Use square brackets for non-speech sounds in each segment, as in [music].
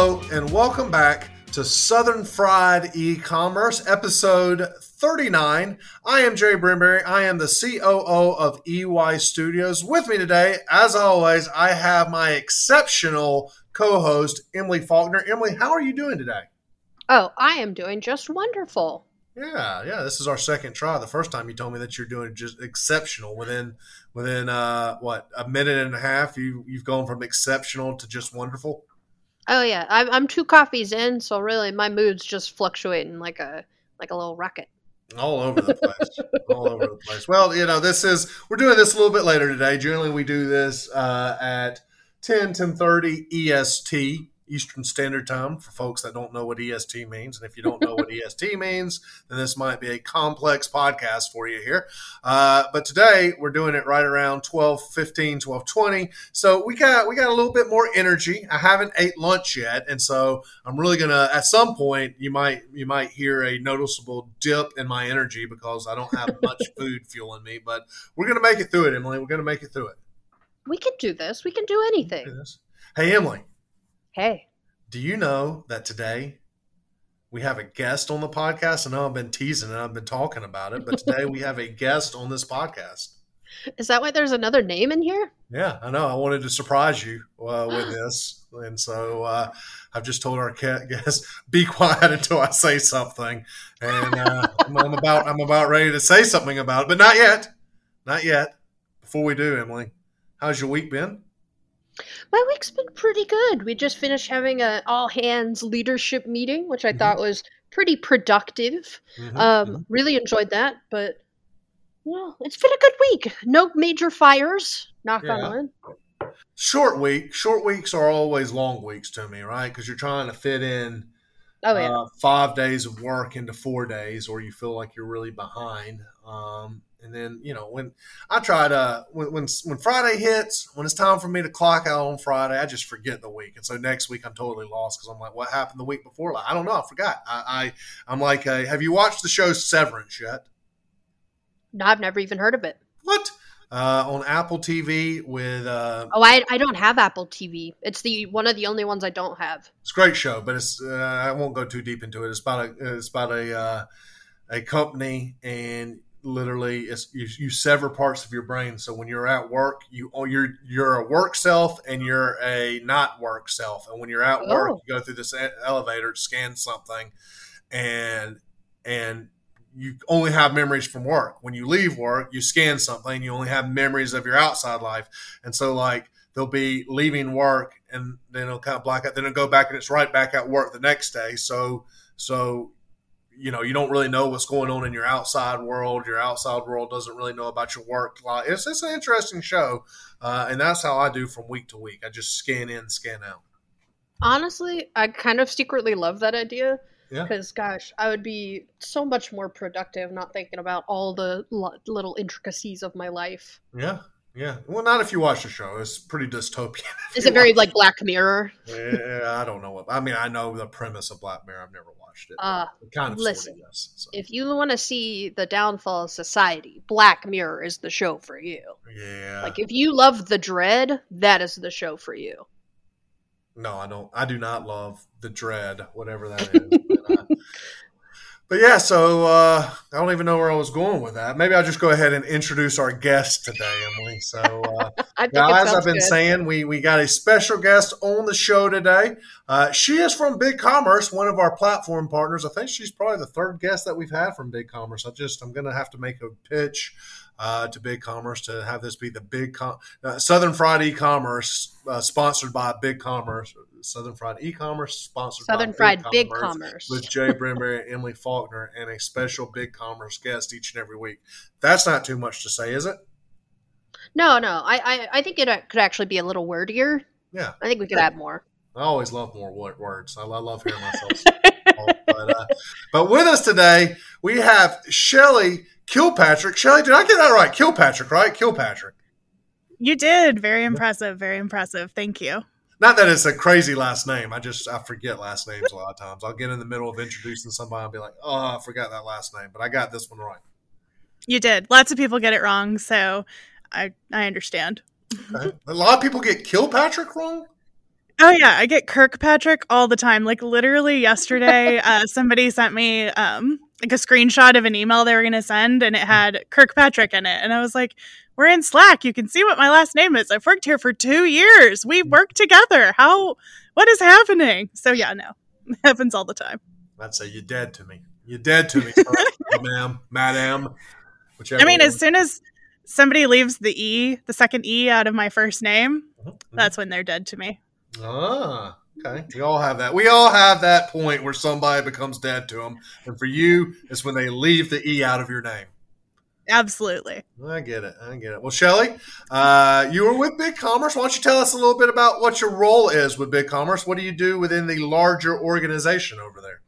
Hello, and welcome back to Southern Fried E-commerce, episode 39. I am Jay Brimberry. I am the COO of EY Studios. With me today, as always, I have my exceptional co-host Emily Faulkner. Emily, how are you doing today? Oh, I am doing just wonderful. Yeah, yeah. This is our second try. The first time you told me that you're doing just exceptional within within uh what a minute and a half. You you've gone from exceptional to just wonderful. Oh yeah, I'm, I'm two coffees in, so really my mood's just fluctuating like a like a little rocket. All over the place, all over the place. Well, you know, this is we're doing this a little bit later today. Generally, we do this uh, at 10, 10 30 EST Eastern Standard Time for folks that don't know what EST means. And if you don't know what EST means, then this might be a complex podcast for you here. Uh, but today we're doing it right around 12, 15, 12, 20. So we got, we got a little bit more energy. I haven't ate lunch yet. And so I'm really going to, at some point, you might, you might hear a noticeable dip in my energy because I don't have much [laughs] food fueling me, but we're going to make it through it, Emily. We're going to make it through it. We can do this. We can do anything. Hey, Emily. Hey. Do you know that today we have a guest on the podcast? I know I've been teasing and I've been talking about it, but [laughs] today we have a guest on this podcast. Is that why there's another name in here? Yeah, I know. I wanted to surprise you uh, with [gasps] this. And so uh, I've just told our guest, [laughs] be quiet until I say something. And uh, I'm about I'm about ready to say something about it, but not yet. Not yet. Before we do, Emily, how's your week been? My week's been pretty good. We just finished having an all hands leadership meeting, which I mm-hmm. thought was pretty productive. Mm-hmm. Um, mm-hmm. really enjoyed that, but well, it's been a good week. No major fires. Knock yeah. on wood. Short week. Short weeks are always long weeks to me, right? Because you're trying to fit in oh, yeah. uh, five days of work into four days, or you feel like you're really behind. Um, and then you know when I try to when, when when Friday hits, when it's time for me to clock out on Friday, I just forget the week, and so next week I'm totally lost because I'm like, what happened the week before? Like, I don't know, I forgot. I, I am like, uh, have you watched the show Severance yet? No, I've never even heard of it. What? Uh, on Apple TV with. Uh, oh, I, I don't have Apple TV. It's the one of the only ones I don't have. It's a great show, but it's uh, I won't go too deep into it. It's about a it's about a uh, a company and literally you, you sever parts of your brain. So when you're at work, you oh, you're you're a work self and you're a not work self. And when you're at work, oh. you go through this elevator, scan something, and and you only have memories from work. When you leave work, you scan something, you only have memories of your outside life. And so like they'll be leaving work and then it'll kind of black out, then it'll go back and it's right back at work the next day. So so you know you don't really know what's going on in your outside world. Your outside world doesn't really know about your work it's, it's an interesting show uh, and that's how i do from week to week. I just scan in scan out. Honestly i kind of secretly love that idea because yeah. gosh i would be so much more productive not thinking about all the little intricacies of my life. Yeah yeah, well, not if you watch the show. It's pretty dystopian. [laughs] Is it very like Black Mirror? Yeah, I don't know what. I mean, I know the premise of Black Mirror. I've never watched it. Uh, kind of listen. Sort of, yes, so. If you want to see the downfall of society, Black Mirror is the show for you. Yeah. Like if you love the dread, that is the show for you. No, I don't. I do not love the dread, whatever that [laughs] is. But yeah, so uh, I don't even know where I was going with that. Maybe I'll just go ahead and introduce our guest today, Emily. So, uh, [laughs] now, as I've been good. saying, we, we got a special guest on the show today. Uh, she is from Big Commerce, one of our platform partners. I think she's probably the third guest that we've had from Big Commerce. I just I'm going to have to make a pitch uh, to Big Commerce to have this be the Big Com- uh, Southern Fried E-commerce uh, sponsored by Big Commerce. Southern Fried E-commerce sponsored Southern by Fried Big Commerce, Commerce. with Jay Brimberry and Emily Faulkner and a special Big Commerce guest each and every week. That's not too much to say, is it? No, no. I I, I think it uh, could actually be a little wordier. Yeah, I think we could yeah. add more. I always love more words. I love hearing myself. but, uh, but with us today, we have Shelley Kilpatrick. Shelley, did I get that right? Kilpatrick, right? Kilpatrick. You did. Very impressive. Very impressive. Thank you. Not that it's a crazy last name. I just I forget last names a lot of times. I'll get in the middle of introducing somebody and be like, "Oh, I forgot that last name," but I got this one right. You did. Lots of people get it wrong, so I I understand. Okay. A lot of people get Kilpatrick wrong. Oh yeah, I get Kirkpatrick all the time. Like literally yesterday, [laughs] uh, somebody sent me um, like a screenshot of an email they were going to send, and it had Kirkpatrick in it, and I was like, "We're in Slack. You can see what my last name is. I've worked here for two years. We work together. How? What is happening?" So yeah, no, [laughs] it happens all the time. I'd say you're dead to me. You're dead to me, [laughs] ma'am, madam. Whichever I mean, one. as soon as somebody leaves the E, the second E out of my first name, mm-hmm. that's when they're dead to me. Ah, okay. We all have that. We all have that point where somebody becomes dead to them, and for you, it's when they leave the E out of your name. Absolutely. I get it. I get it. Well, Shelley, uh, you were with Big Commerce. Why don't you tell us a little bit about what your role is with Big Commerce? What do you do within the larger organization over there?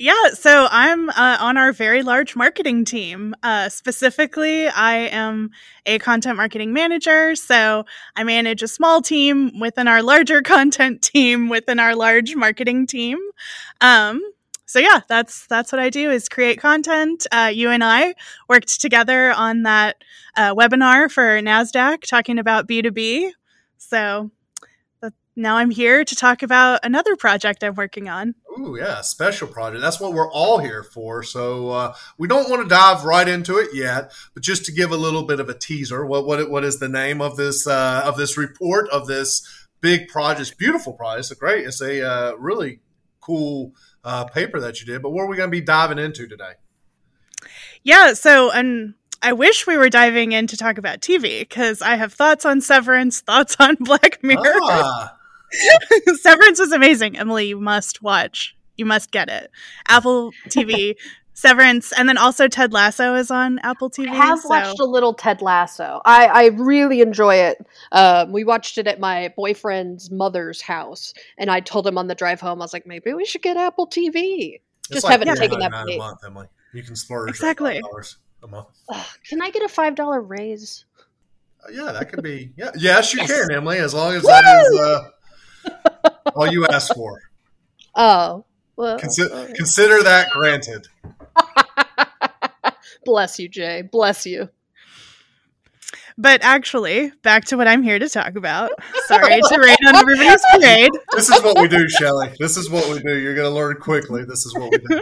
Yeah, so I'm uh, on our very large marketing team. Uh, specifically, I am a content marketing manager. So I manage a small team within our larger [laughs] content team within our large marketing team. Um, so yeah, that's that's what I do is create content. Uh, you and I worked together on that uh, webinar for Nasdaq talking about B two B. So now I'm here to talk about another project I'm working on. Ooh, yeah, special project. That's what we're all here for. So uh, we don't want to dive right into it yet, but just to give a little bit of a teaser, what what what is the name of this uh, of this report of this big project? Beautiful project. It's a great. It's a uh, really cool uh, paper that you did. But what are we going to be diving into today? Yeah. So and I wish we were diving in to talk about TV because I have thoughts on Severance, thoughts on Black Mirror. Ah. [laughs] Severance is amazing. Emily, you must watch. You must get it. Apple TV, [laughs] Severance, and then also Ted Lasso is on Apple TV. I have so. watched a little Ted Lasso. I, I really enjoy it. Um, we watched it at my boyfriend's mother's house, and I told him on the drive home, I was like, maybe we should get Apple TV. It's Just like haven't taken that. A month, Emily. You can splurge exactly a month. can I get a five dollar raise? Uh, yeah, that could be. Yeah, yes, you yes. can, Emily, as long as Woo! that is. Uh, all you ask for. Oh, well. Consi- consider that granted. [laughs] Bless you, Jay. Bless you. But actually, back to what I'm here to talk about. Sorry to rain on everybody's parade. This is what we do, Shelley. This is what we do. You're going to learn quickly. This is what we do.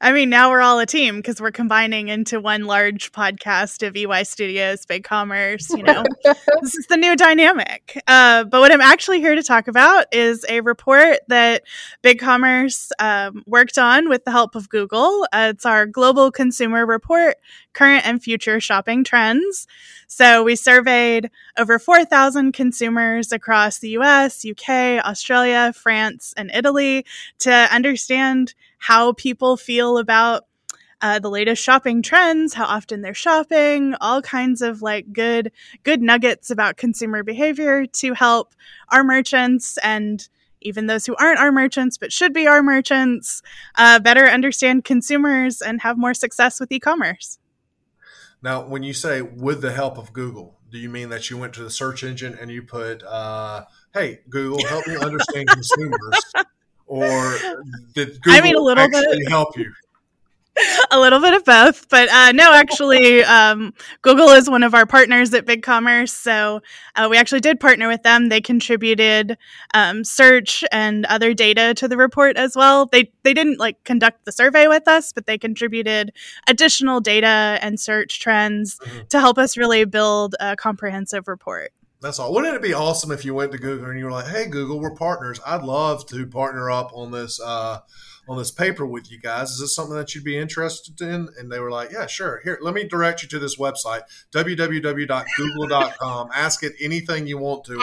I mean, now we're all a team because we're combining into one large podcast of EY Studios, Big Commerce. You know, [laughs] this is the new dynamic. Uh, but what I'm actually here to talk about is a report that Big Commerce um, worked on with the help of Google. Uh, it's our Global Consumer Report Current and Future Shopping Trends. So we surveyed over 4,000 consumers across the US, UK, Australia, France, and Italy to understand how people feel about uh, the latest shopping trends, how often they're shopping, all kinds of like good good nuggets about consumer behavior to help our merchants and even those who aren't our merchants but should be our merchants uh, better understand consumers and have more success with e-commerce. Now, when you say with the help of Google, do you mean that you went to the search engine and you put, uh, "Hey Google, help me understand [laughs] consumers"? Or [laughs] did Google I mean, a little actually bit. help you? [laughs] a little bit of both, but uh, no, actually, um, Google is one of our partners at BigCommerce, so uh, we actually did partner with them. They contributed um, search and other data to the report as well. They they didn't like conduct the survey with us, but they contributed additional data and search trends mm-hmm. to help us really build a comprehensive report. That's all. Wouldn't it be awesome if you went to Google and you were like, "Hey, Google, we're partners. I'd love to partner up on this uh, on this paper with you guys. Is this something that you'd be interested in?" And they were like, "Yeah, sure. Here, let me direct you to this website, www.google.com. Ask it anything you want to."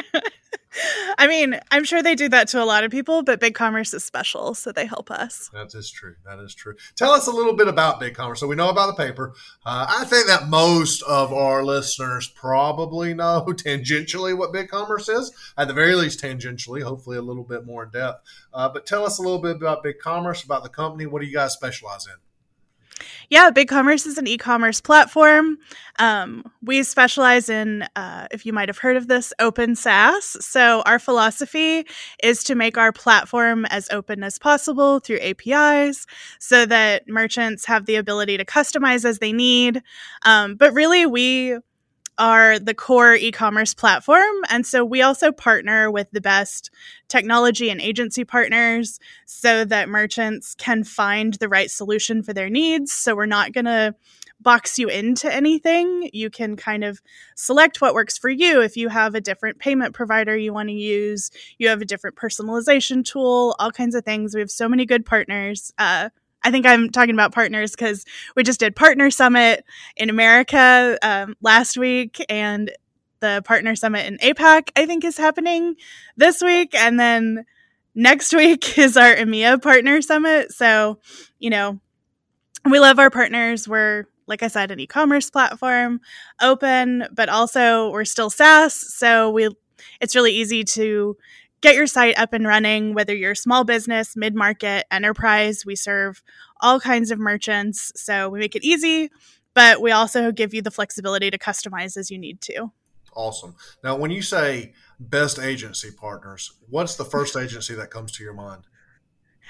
[laughs] [laughs] I mean, I'm sure they do that to a lot of people, but Big Commerce is special, so they help us. That is true. That is true. Tell us a little bit about Big Commerce. So we know about the paper. Uh, I think that most of our listeners probably know [laughs] tangentially what Big Commerce is, at the very least tangentially, hopefully a little bit more in depth. Uh, but tell us a little bit about Big Commerce, about the company. What do you guys specialize in? Yeah, Big Commerce is an e commerce platform. Um, we specialize in, uh, if you might have heard of this, open SaaS. So, our philosophy is to make our platform as open as possible through APIs so that merchants have the ability to customize as they need. Um, but really, we are the core e commerce platform. And so we also partner with the best technology and agency partners so that merchants can find the right solution for their needs. So we're not going to box you into anything. You can kind of select what works for you. If you have a different payment provider you want to use, you have a different personalization tool, all kinds of things. We have so many good partners. Uh, I think I'm talking about partners because we just did Partner Summit in America um, last week, and the Partner Summit in APAC, I think, is happening this week. And then next week [laughs] is our EMEA Partner Summit. So, you know, we love our partners. We're like I said, an e-commerce platform, open, but also we're still SaaS, so we it's really easy to get your site up and running whether you're small business, mid-market, enterprise. We serve all kinds of merchants, so we make it easy, but we also give you the flexibility to customize as you need to. Awesome. Now, when you say best agency partners, what's the first agency that comes to your mind?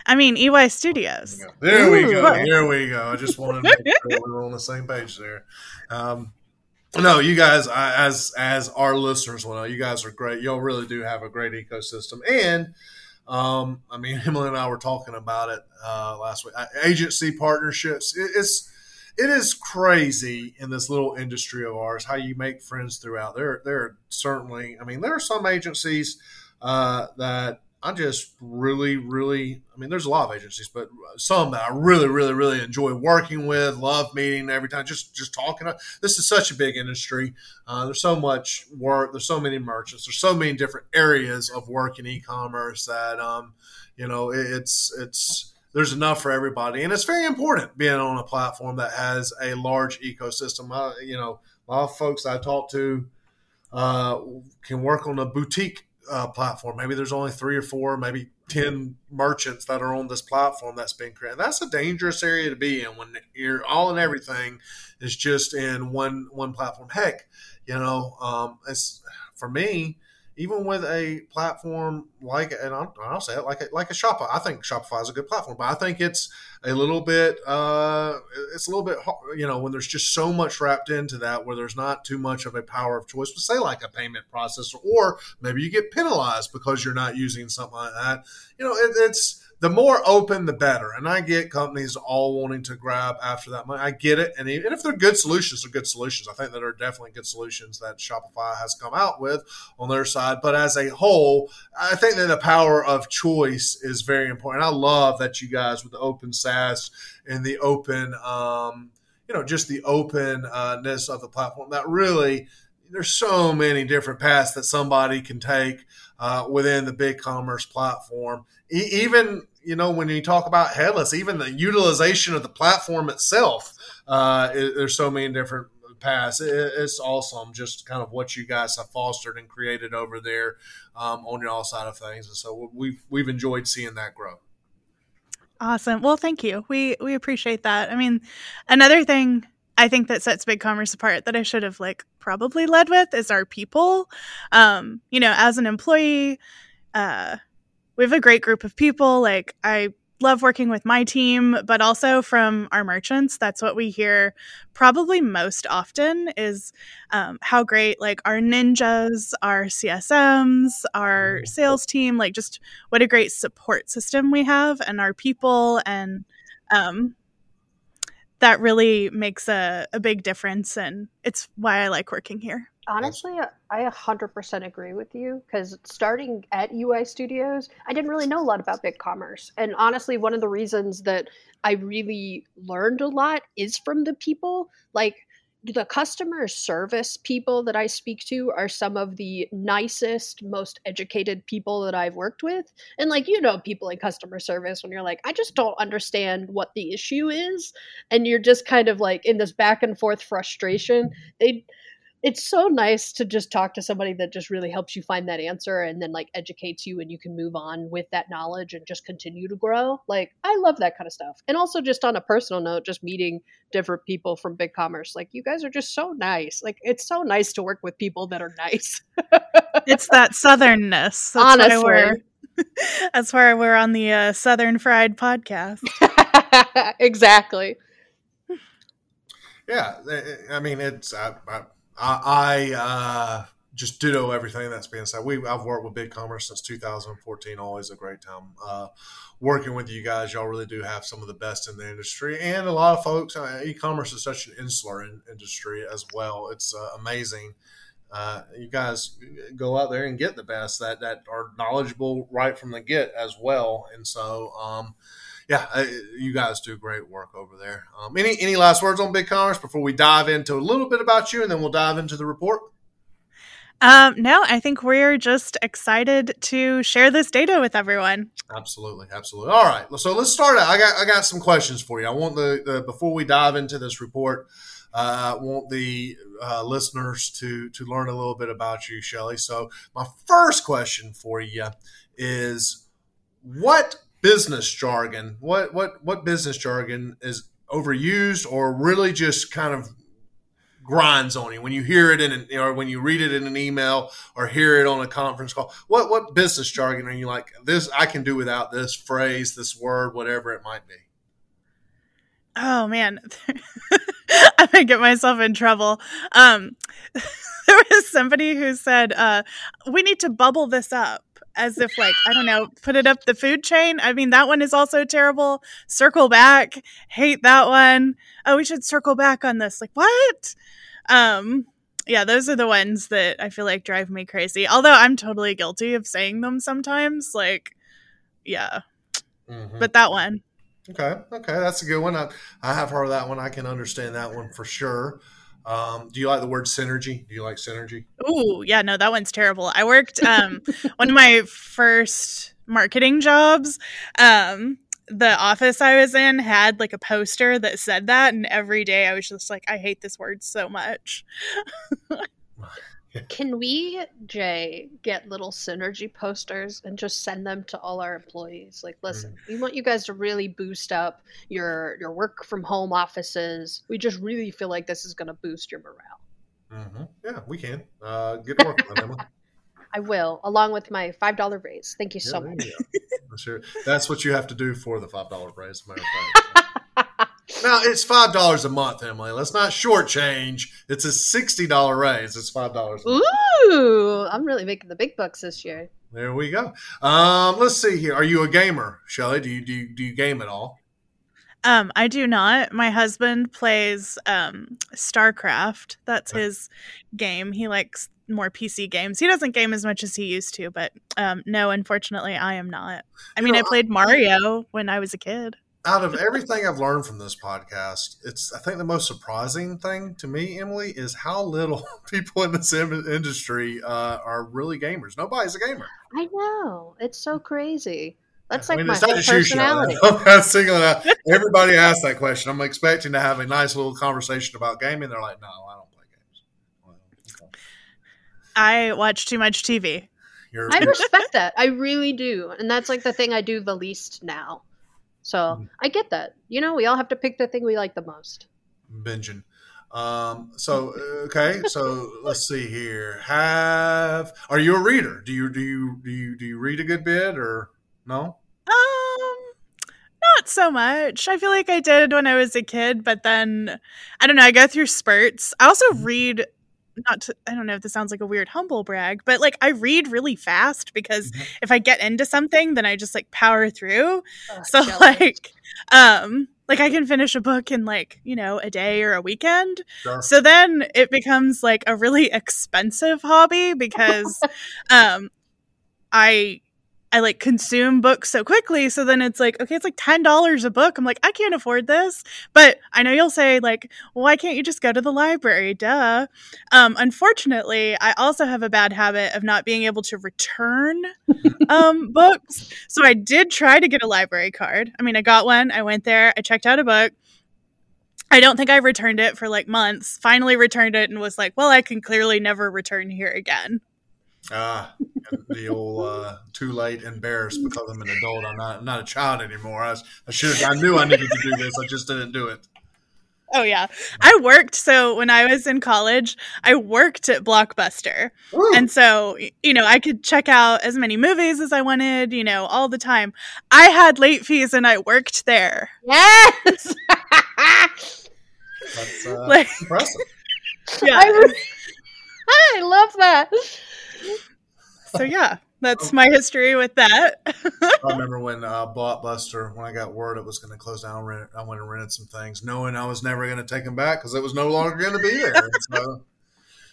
I mean, EY Studios. There we go. There we go. I just wanted to make sure we were on the same page there. Um, no, you guys, as as our listeners will know, you guys are great. Y'all really do have a great ecosystem, and um, I mean, [laughs] Emily and I were talking about it uh, last week. Agency partnerships. It, it's it is crazy in this little industry of ours how you make friends throughout. There, there are certainly. I mean, there are some agencies uh, that I just really, really, I mean, there's a lot of agencies, but some that I really, really, really enjoy working with, love meeting every time, just, just talking. This is such a big industry. Uh, there's so much work. There's so many merchants. There's so many different areas of work in e-commerce that, um, you know, it's, it's, there's enough for everybody. And it's very important being on a platform that has a large ecosystem. Uh, you know, a lot of folks I talk to uh, can work on a boutique uh, platform. Maybe there's only three or four, maybe 10 merchants that are on this platform that's been created. That's a dangerous area to be in when you're all and everything is just in one, one platform. Heck, you know, um, it's for me, even with a platform like, and I'll, I'll say it like a, like a Shopify. I think Shopify is a good platform, but I think it's a little bit, uh, it's a little bit, you know, when there's just so much wrapped into that, where there's not too much of a power of choice. But say like a payment processor, or maybe you get penalized because you're not using something like that. You know, it, it's the more open, the better. And I get companies all wanting to grab after that money. I get it. And, even if they're good solutions, they're good solutions. I think that are definitely good solutions that Shopify has come out with on their side. But as a whole, I think that the power of choice is very important. I love that you guys with the open SaaS and the open, um, you know, just the openness of the platform that really there's so many different paths that somebody can take uh, within the big commerce platform. E- even you know, when you talk about headless, even the utilization of the platform itself, uh, it, there's so many different paths. It, it's awesome, just kind of what you guys have fostered and created over there um, on your side of things, and so we've we've enjoyed seeing that grow. Awesome. Well, thank you. We we appreciate that. I mean, another thing I think that sets BigCommerce apart that I should have like probably led with is our people. Um, you know, as an employee, uh, we have a great group of people. Like I love working with my team, but also from our merchants. That's what we hear probably most often is um, how great like our ninjas, our CSMs, our mm-hmm. sales team, like just what a great support system we have, and our people, and um, that really makes a, a big difference. And it's why I like working here. Honestly, I 100% agree with you because starting at EY Studios, I didn't really know a lot about big commerce And honestly, one of the reasons that I really learned a lot is from the people. Like, the customer service people that I speak to are some of the nicest, most educated people that I've worked with. And like you know people in customer service when you're like I just don't understand what the issue is and you're just kind of like in this back and forth frustration. They it's so nice to just talk to somebody that just really helps you find that answer and then like educates you and you can move on with that knowledge and just continue to grow. Like I love that kind of stuff. And also just on a personal note, just meeting different people from big commerce. Like you guys are just so nice. Like it's so nice to work with people that are nice. [laughs] it's that southernness. That's Honestly. Why [laughs] we're, that's why we're on the uh, Southern Fried podcast. [laughs] exactly. Yeah, I mean it's I, I I, I uh, just ditto everything that's being said. We I've worked with BigCommerce since 2014. Always a great time uh, working with you guys. Y'all really do have some of the best in the industry, and a lot of folks. Uh, e-commerce is such an insular in, industry as well. It's uh, amazing. Uh, you guys go out there and get the best that that are knowledgeable right from the get as well, and so. Um, yeah, uh, you guys do great work over there. Um, any any last words on BigCommerce before we dive into a little bit about you, and then we'll dive into the report. Um, no, I think we're just excited to share this data with everyone. Absolutely, absolutely. All right, so let's start. Out. I got I got some questions for you. I want the, the before we dive into this report. Uh, I want the uh, listeners to to learn a little bit about you, Shelley. So my first question for you is, what business jargon, what what what business jargon is overused or really just kind of grinds on you? When you hear it in an, or when you read it in an email or hear it on a conference call what what business jargon are you like this i can do without this phrase this word whatever it might be oh man. [laughs] I might get myself in trouble. Um [laughs] there was somebody who said uh we need to bubble this up as if like I don't know, put it up the food chain. I mean, that one is also terrible. Circle back, hate that one. Oh, we should circle back on this. Like what? Um, yeah, those are the ones that I feel like drive me crazy. Although I'm totally guilty of saying them sometimes. Like, yeah, mm-hmm. but that one. Okay, okay, that's a good one. I, I have heard that one. I can understand that one for sure. Um, do you like the word synergy? Do you like synergy? Oh, yeah, no, that one's terrible. I worked um, [laughs] one of my first marketing jobs. Um, the office I was in had like a poster that said that, and every day I was just like, I hate this word so much. [laughs] Can we, Jay, get little synergy posters and just send them to all our employees? Like, listen, mm. we want you guys to really boost up your your work from home offices. We just really feel like this is going to boost your morale. Mm-hmm. Yeah, we can. Uh, get to work on Emma. [laughs] I will, along with my five dollar raise. Thank you yeah, so much. sure, that's what you have to do for the five dollar raise. [laughs] Now it's five dollars a month, Emily. Let's not shortchange. It's a sixty dollar raise. It's five dollars. Ooh, I'm really making the big bucks this year. There we go. Um, let's see here. Are you a gamer, Shelley? Do you do you, do you game at all? Um, I do not. My husband plays um, StarCraft. That's his game. He likes more PC games. He doesn't game as much as he used to, but um, no, unfortunately, I am not. I you mean, know, I played Mario when I was a kid out of everything I've learned from this podcast, it's I think the most surprising thing to me, Emily, is how little [laughs] people in this industry uh, are really gamers. Nobody's a gamer. I know it's so crazy. That's like I mean, my whole [laughs] personality. out. Everybody asks that question. I'm expecting to have a nice little conversation about gaming. They're like, "No, I don't play games." Well, okay. I watch too much TV. You're, I [laughs] respect that. I really do, and that's like the thing I do the least now. So mm-hmm. I get that. You know, we all have to pick the thing we like the most. Binging. Um, so okay, so [laughs] let's see here. Have are you a reader? Do you do you do you do you read a good bit or no? Um, not so much. I feel like I did when I was a kid, but then I don't know. I go through spurts. I also mm-hmm. read not to, I don't know if this sounds like a weird humble brag, but like I read really fast because mm-hmm. if I get into something, then I just like power through. Oh, so jealous. like, um, like I can finish a book in like, you know, a day or a weekend. Sure. So then it becomes like a really expensive hobby because, [laughs] um, I I like consume books so quickly. So then it's like, okay, it's like $10 a book. I'm like, I can't afford this. But I know you'll say, like, why can't you just go to the library? Duh. Um, unfortunately, I also have a bad habit of not being able to return [laughs] um, books. So I did try to get a library card. I mean, I got one, I went there, I checked out a book. I don't think I returned it for like months. Finally returned it and was like, well, I can clearly never return here again. Ah, the old uh, too late embarrassed because I'm an adult. I'm not I'm not a child anymore. I, I should I knew I needed to do this. I just didn't do it. Oh yeah. I worked so when I was in college, I worked at Blockbuster. Ooh. And so, you know, I could check out as many movies as I wanted, you know, all the time. I had late fees and I worked there. Yes. [laughs] That's uh, like, impressive. [laughs] Yeah. I, re- [laughs] I love that. So yeah, that's my history with that. [laughs] I remember when uh, Blockbuster, when I got word it was going to close down, I, I went and rented some things, knowing I was never going to take them back because it was no longer going to be there. so,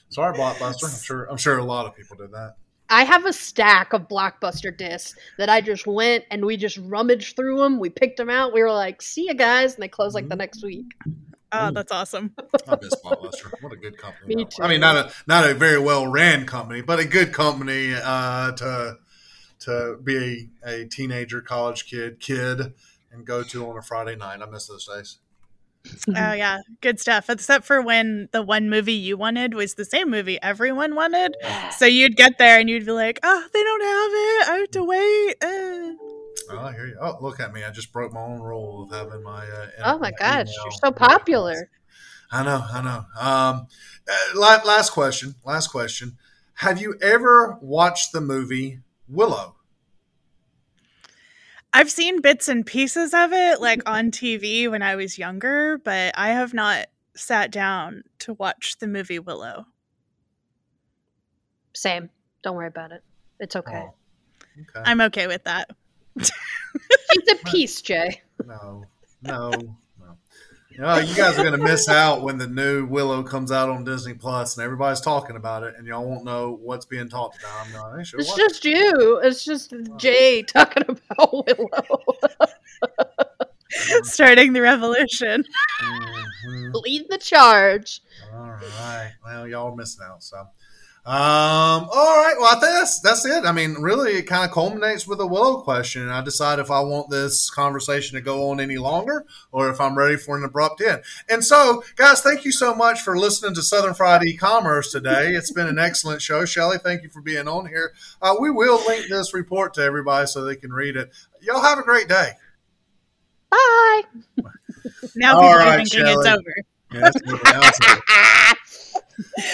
sorry, Blockbuster. I'm sure. I'm sure a lot of people did that. I have a stack of Blockbuster discs that I just went and we just rummaged through them. We picked them out. We were like, "See you guys," and they closed like the next week. Oh, that's awesome. I miss Blockbuster. What a good company. Me too. I mean, not a not a very well ran company, but a good company uh, to to be a, a teenager, college kid, kid, and go to on a Friday night. I miss those days. Oh [laughs] yeah, good stuff. Except for when the one movie you wanted was the same movie everyone wanted. So you'd get there and you'd be like, "Oh, they don't have it. I have to wait." Uh. Oh, I hear you. Oh, look at me! I just broke my own rule of having my. Uh, Oh my gosh, you're so popular. I know, I know. Um, uh, last question. Last question. Have you ever watched the movie Willow? I've seen bits and pieces of it, [laughs] like on TV when I was younger, but I have not sat down to watch the movie Willow. Same. Don't worry about it. It's okay. Oh, okay. I'm okay with that. She's a [laughs] piece, Jay. No, no, no. You, you guys are going to miss out when the new Willow comes out on Disney Plus, and everybody's talking about it, and y'all won't know what's being talked about. I'm not. Should It's just you. It's just Jay talking about [laughs] Willow. [laughs] Starting the revolution. Mhm. Lead the charge. All right. Well, y'all are missing out. So, um, all right. Well, I think that's that's it. I mean, really, it kind of culminates with a Willow question, and I decide if I want this conversation to go on any longer or if I'm ready for an abrupt end. And so, guys, thank you so much for listening to Southern Fried E-commerce today. It's been an excellent show, Shelley. Thank you for being on here. Uh, we will link this report to everybody so they can read it. Y'all have a great day. Bye. Now All people right, are thinking it's Shelley. over. Yes, [laughs] Uh,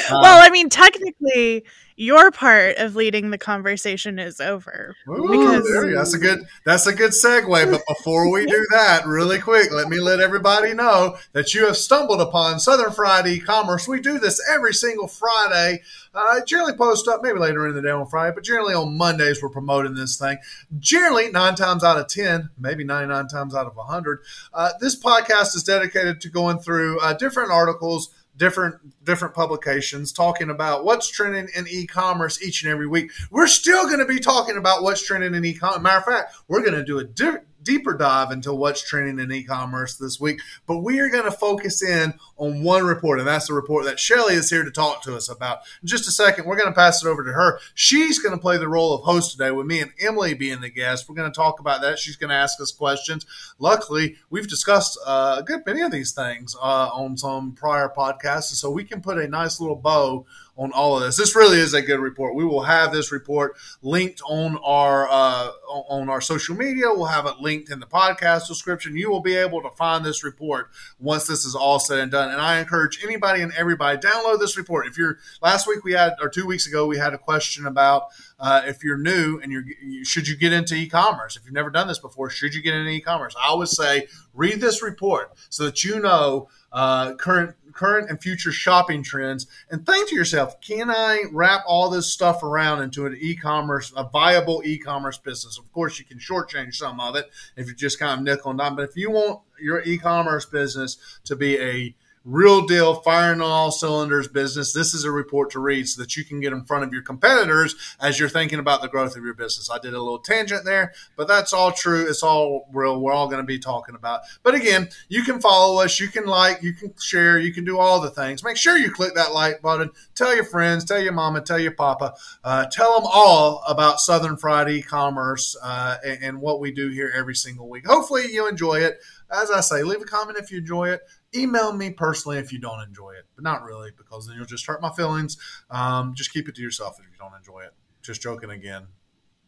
[laughs] well, I mean, technically, your part of leading the conversation is over. Ooh, Because- that's a good that's a good segue. But before we do [laughs] that, really quick, let me let everybody know that you have stumbled upon Southern Fried E-commerce. We do this every single Friday. Uh, generally post up maybe later in the day on Friday, but generally on Mondays we're promoting this thing. Generally, nine times out of ten, maybe ninety nine times out of hundred, uh, this podcast is dedicated to going through uh, different articles different different publications talking about what's trending in e-commerce each and every week. We're still going to be talking about what's trending in e-commerce. Matter of fact, we're going to do a di- deeper dive into what's trending in e-commerce this week. But we are going to focus in on one report, and that's the report that Shelley is here to talk to us about. In just a second, we're going to pass it over to her. She's going to play the role of host today with me and Emily being the guest. We're going to talk about that. She's going to ask us questions. Luckily, we've discussed uh, a good many of these things uh, on some prior podcasts, and so we can put a nice little bow on all of this. This really is a good report. We will have this report linked on our uh, on our social media. We'll have it linked in the podcast description. You will be able to find this report once this is all said and done. And I encourage anybody and everybody download this report. If you're last week we had or two weeks ago we had a question about uh, if you're new and you're you, should you get into e-commerce if you've never done this before should you get into e-commerce i would say read this report so that you know uh, current current and future shopping trends. And think to yourself can i wrap all this stuff around into an e-commerce a viable e-commerce business? Of course you can shortchange some of it if you're just kind of nickel and dime. But if you want your e-commerce business to be a real deal firing on all cylinders business. This is a report to read so that you can get in front of your competitors as you're thinking about the growth of your business. I did a little tangent there but that's all true. It's all real. We're all going to be talking about. But again you can follow us. You can like. You can share. You can do all the things. Make sure you click that like button. Tell your friends. Tell your mama. Tell your papa. Uh, tell them all about southern fried e-commerce uh, and, and what we do here every single week. Hopefully you enjoy it. As I say, leave a comment if you enjoy it. Email me personally if you don't enjoy it, but not really because then you'll just hurt my feelings. Um, just keep it to yourself if you don't enjoy it. Just joking again.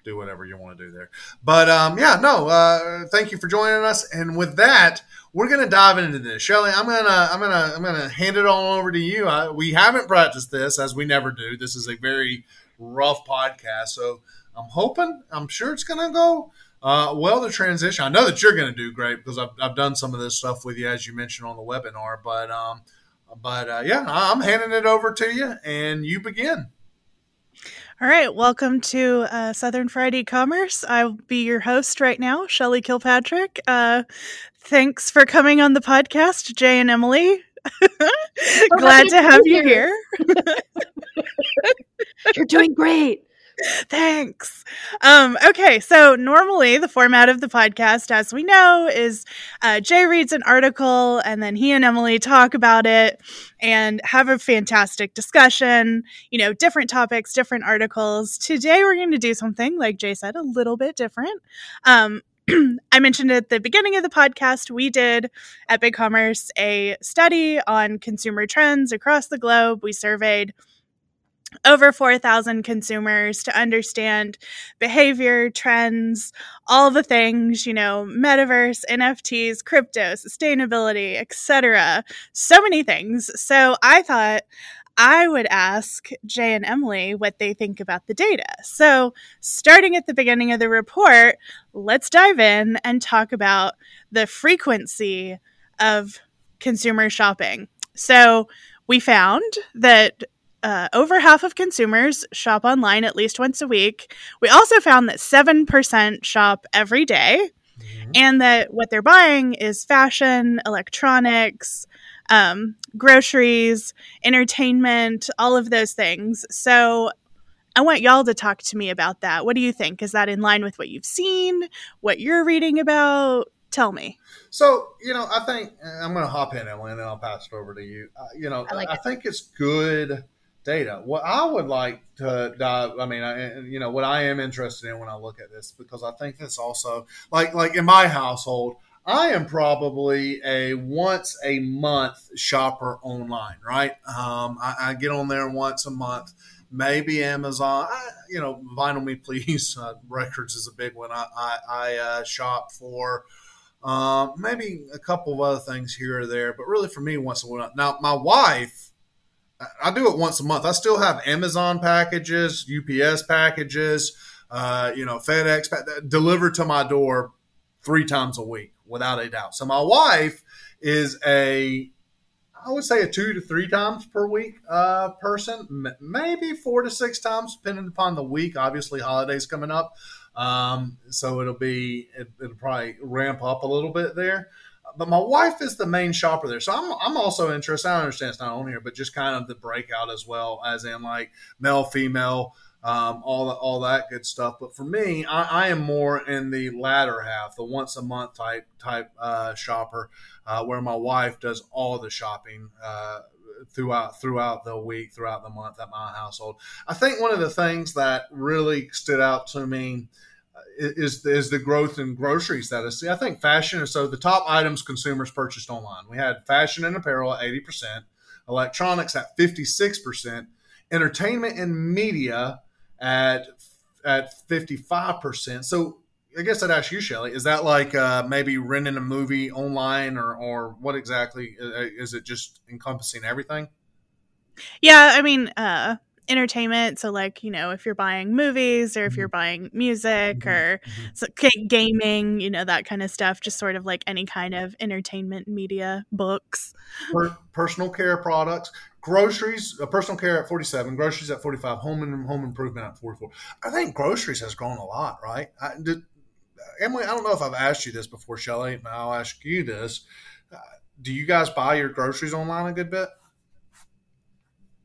Do whatever you want to do there. But um, yeah, no. Uh, thank you for joining us. And with that, we're gonna dive into this, Shelley. I'm gonna, I'm gonna, I'm gonna hand it all over to you. I, we haven't practiced this as we never do. This is a very rough podcast, so I'm hoping, I'm sure it's gonna go uh, well, the transition. I know that you're going to do great because I've, I've done some of this stuff with you, as you mentioned on the webinar. But um, but uh, yeah, I'm handing it over to you, and you begin. All right, welcome to uh, Southern Fried E-commerce. I'll be your host right now, Shelley Kilpatrick. Uh, thanks for coming on the podcast, Jay and Emily. [laughs] Glad to have you here. [laughs] You're doing great. [laughs] Thanks. Um, okay, so normally the format of the podcast, as we know, is uh, Jay reads an article and then he and Emily talk about it and have a fantastic discussion, you know, different topics, different articles. Today we're going to do something, like Jay said, a little bit different. Um, [clears throat] I mentioned at the beginning of the podcast, we did at BigCommerce a study on consumer trends across the globe. We surveyed over 4,000 consumers to understand behavior, trends, all the things, you know, metaverse, NFTs, crypto, sustainability, etc. So many things. So I thought I would ask Jay and Emily what they think about the data. So, starting at the beginning of the report, let's dive in and talk about the frequency of consumer shopping. So, we found that uh, over half of consumers shop online at least once a week. We also found that 7% shop every day, mm-hmm. and that what they're buying is fashion, electronics, um, groceries, entertainment, all of those things. So I want y'all to talk to me about that. What do you think? Is that in line with what you've seen, what you're reading about? Tell me. So, you know, I think I'm going to hop in, Emily, and then I'll pass it over to you. Uh, you know, I, like I think it's good data. What I would like to dive, I mean, I, you know, what I am interested in when I look at this, because I think this also, like, like in my household, I am probably a once a month shopper online, right? Um, I, I, get on there once a month, maybe Amazon. I, you know, Vinyl Me Please [laughs] uh, Records is a big one. I, I, I uh, shop for. Uh, maybe a couple of other things here or there, but really for me, once a month. Now, my wife, I do it once a month. I still have Amazon packages, UPS packages, uh, you know, FedEx delivered to my door three times a week, without a doubt. So my wife is a, I would say a two to three times per week uh, person, M- maybe four to six times, depending upon the week. Obviously, holidays coming up, um, so it'll be it, it'll probably ramp up a little bit there but my wife is the main shopper there. So I'm, I'm also interested. I understand it's not on here, but just kind of the breakout as well as in like male, female, um, all the, all that good stuff. But for me, I, I, am more in the latter half, the once a month type type uh, shopper, uh, where my wife does all the shopping. Uh, throughout throughout the week, throughout the month at my household. I think one of the things that really stood out to me is is the growth in groceries that I see. I think fashion. So the top items consumers purchased online. We had fashion and apparel at eighty percent, electronics at fifty six percent, entertainment and media at at fifty five percent. So I guess I'd ask you, Shelley, is that like uh, maybe renting a movie online, or or what exactly uh, is it? Just encompassing everything? Yeah, I mean, uh, entertainment. So, like, you know, if you're buying movies or if you're mm-hmm. buying music mm-hmm. or mm-hmm. gaming, you know, that kind of stuff, just sort of like any kind of entertainment media, books. Per- personal care products, groceries, uh, personal care at 47, groceries at 45, home and home improvement at 44. I think groceries has grown a lot, right? I, did, Emily, I don't know if I've asked you this before, Shelley, but I'll ask you this. Uh, do you guys buy your groceries online a good bit?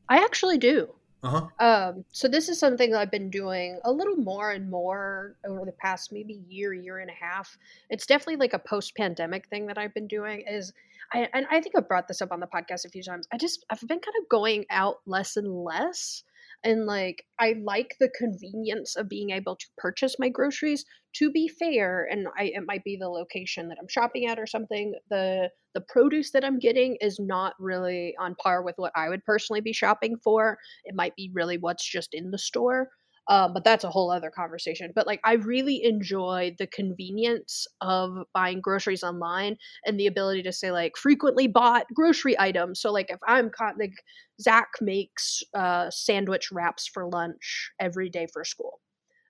I actually do. Uh-huh. Um, so this is something that I've been doing a little more and more over the past maybe year, year and a half. It's definitely like a post-pandemic thing that I've been doing. Is I and I think I've brought this up on the podcast a few times. I just I've been kind of going out less and less and like I like the convenience of being able to purchase my groceries. To be fair, and I, it might be the location that I'm shopping at or something. The the produce that I'm getting is not really on par with what I would personally be shopping for. It might be really what's just in the store. Um, but that's a whole other conversation. But like, I really enjoy the convenience of buying groceries online and the ability to say like frequently bought grocery items. So like, if I'm caught, like Zach makes uh, sandwich wraps for lunch every day for school.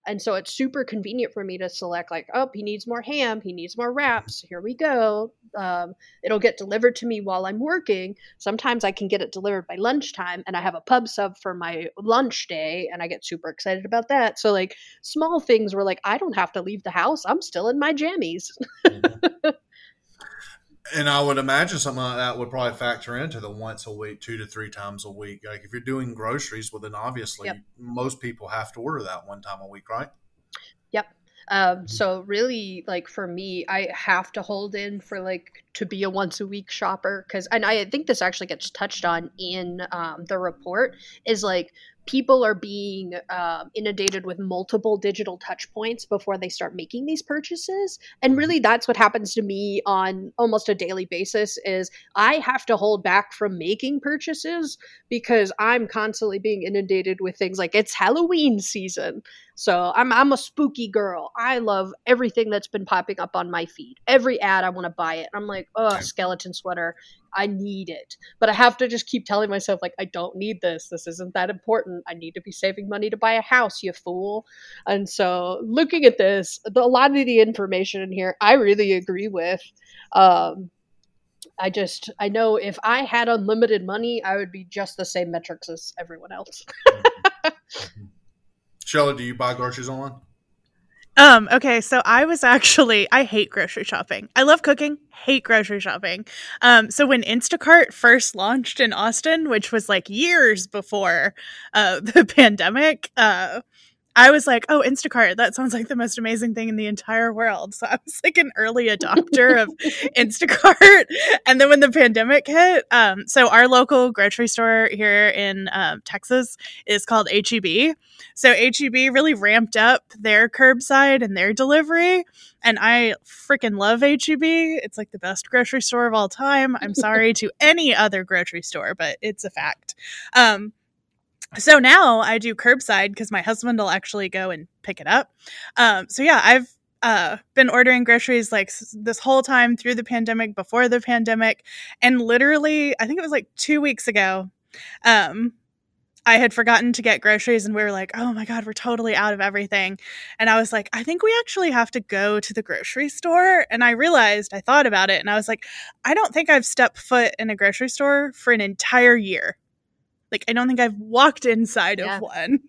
And so it's super convenient for me to select, like, oh, he needs more ham, he needs more wraps. Here we go. Um, it'll get delivered to me while I'm working. Sometimes I can get it delivered by lunchtime, and I have a pub sub for my lunch day, and I get super excited about that. So, like, small things where, like, I don't have to leave the house, I'm still in my jammies. Mm-hmm. [laughs] And I would imagine something like that would probably factor into the once a week, two to three times a week. Like if you're doing groceries, well, then obviously yep. most people have to order that one time a week, right? Yep. Um, mm-hmm. so really, like for me, I have to hold in for like to be a once a week shopper because, and I think this actually gets touched on in um, the report is like people are being uh, inundated with multiple digital touch points before they start making these purchases and mm-hmm. really that's what happens to me on almost a daily basis is i have to hold back from making purchases because i'm constantly being inundated with things like it's halloween season so I'm I'm a spooky girl. I love everything that's been popping up on my feed. Every ad I want to buy it. I'm like, oh, skeleton sweater. I need it. But I have to just keep telling myself like I don't need this. This isn't that important. I need to be saving money to buy a house, you fool. And so looking at this, the, a lot of the information in here I really agree with. Um, I just I know if I had unlimited money, I would be just the same metrics as everyone else. Mm-hmm. [laughs] Shelley, do you buy groceries online? Um, okay, so I was actually I hate grocery shopping. I love cooking, hate grocery shopping. Um, so when Instacart first launched in Austin, which was like years before uh [laughs] the pandemic, uh I was like, oh, Instacart, that sounds like the most amazing thing in the entire world. So I was like an early adopter of [laughs] Instacart. And then when the pandemic hit, um, so our local grocery store here in um, Texas is called HEB. So HEB really ramped up their curbside and their delivery. And I freaking love HEB. It's like the best grocery store of all time. I'm sorry [laughs] to any other grocery store, but it's a fact. Um, so now I do curbside because my husband will actually go and pick it up. Um, so yeah, I've uh, been ordering groceries like this whole time through the pandemic, before the pandemic, and literally, I think it was like two weeks ago. Um, I had forgotten to get groceries, and we were like, "Oh my god, we're totally out of everything." And I was like, "I think we actually have to go to the grocery store." And I realized, I thought about it, and I was like, "I don't think I've stepped foot in a grocery store for an entire year." Like I don't think I've walked inside yeah. of one.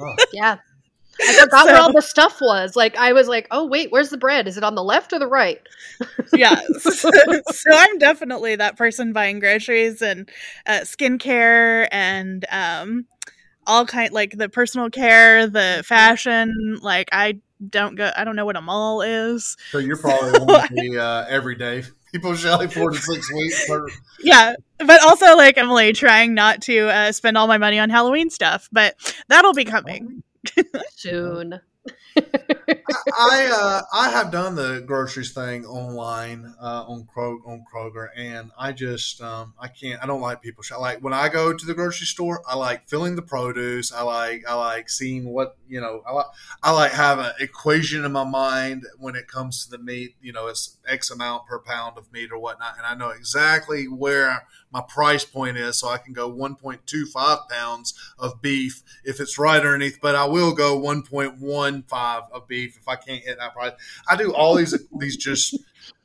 Oh. [laughs] yeah. I forgot so, where all the stuff was. Like I was like, "Oh wait, where's the bread? Is it on the left or the right?" [laughs] yeah, [laughs] so, so, I'm definitely that person buying groceries and uh, skincare and um, all kind like the personal care, the fashion. Like I don't go. I don't know what a mall is. So you're probably so, one of the uh, everyday people Shelley four to six weeks. For- yeah, but also like Emily trying not to uh, spend all my money on Halloween stuff, but that'll be coming [laughs] soon. [laughs] I uh, I have done the groceries thing online uh, on Krog- on Kroger, and I just um, I can't. I don't like people. Shop. Like when I go to the grocery store, I like filling the produce. I like I like seeing what you know. I like I like have an equation in my mind when it comes to the meat. You know, it's X amount per pound of meat or whatnot, and I know exactly where my price point is, so I can go 1.25 pounds of beef if it's right underneath. But I will go 1.15 of beef if I can't hit that price. I do all these these just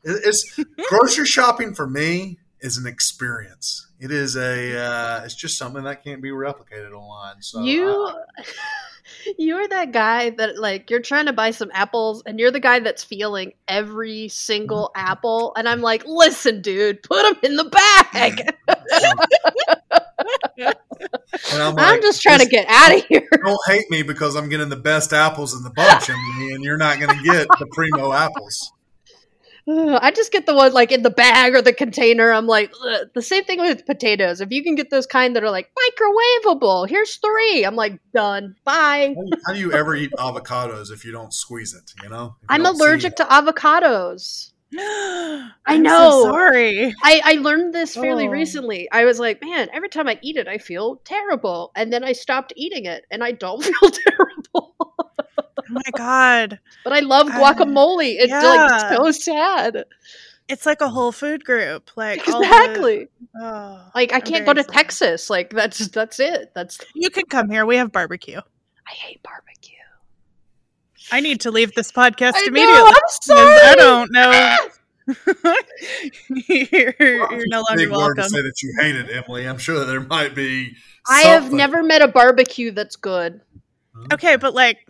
it's grocery shopping for me is an experience. It is a uh, it's just something that can't be replicated online. So you. You're that guy that like you're trying to buy some apples and you're the guy that's feeling every single mm-hmm. apple and i'm like listen dude put them in the bag. And I'm, [laughs] like, I'm just trying to get out of here. [laughs] don't hate me because i'm getting the best apples in the bunch [laughs] and you're not going to get the primo apples I just get the one like in the bag or the container. I'm like Ugh. the same thing with potatoes. If you can get those kind that are like microwavable, here's three. I'm like done. Bye. How do, you, how do you ever eat avocados if you don't squeeze it? You know, I'm allergic to avocados. [gasps] I know. So sorry. I, I learned this fairly oh. recently. I was like, man, every time I eat it, I feel terrible. And then I stopped eating it and I don't [laughs] feel terrible. Oh my god! But I love guacamole. It's yeah. like so sad. It's like a whole food group, like exactly. The, oh, like I can't go to sad. Texas. Like that's that's it. That's you can come here. We have barbecue. I hate barbecue. I need to leave this podcast I immediately. know, I'm sorry. I don't know. [laughs] [laughs] you're, you're no longer Big word to say that you hate it, Emily. I'm sure there might be. I have never met a barbecue that's good. Okay, but like,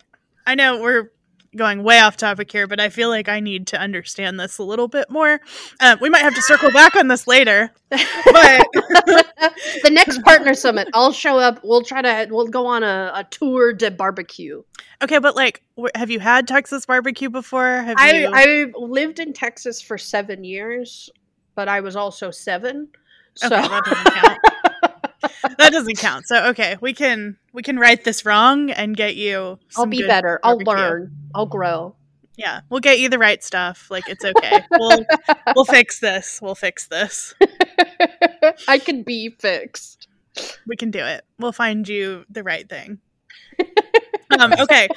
I know we're going way off topic here, but I feel like I need to understand this a little bit more. Uh, we might have to circle back on this later. [laughs] But [laughs] the next partner summit, I'll show up. We'll try to. We'll go on a, a tour de barbecue. okay, but like, wh- have you had Texas barbecue before? Have I you? I lived in Texas for seven years, but I was also seven. So Okay, that doesn't count. [laughs] that doesn't count. So okay, we can we can right this wrong and get you. I'll be better. I'll learn. I'll grow. Yeah, we'll get you the right stuff. Like it's okay. we'll we'll fix this. We'll fix this. [laughs] I can be fixed. We can do it. We'll find you the right thing. [laughs] Um, okay,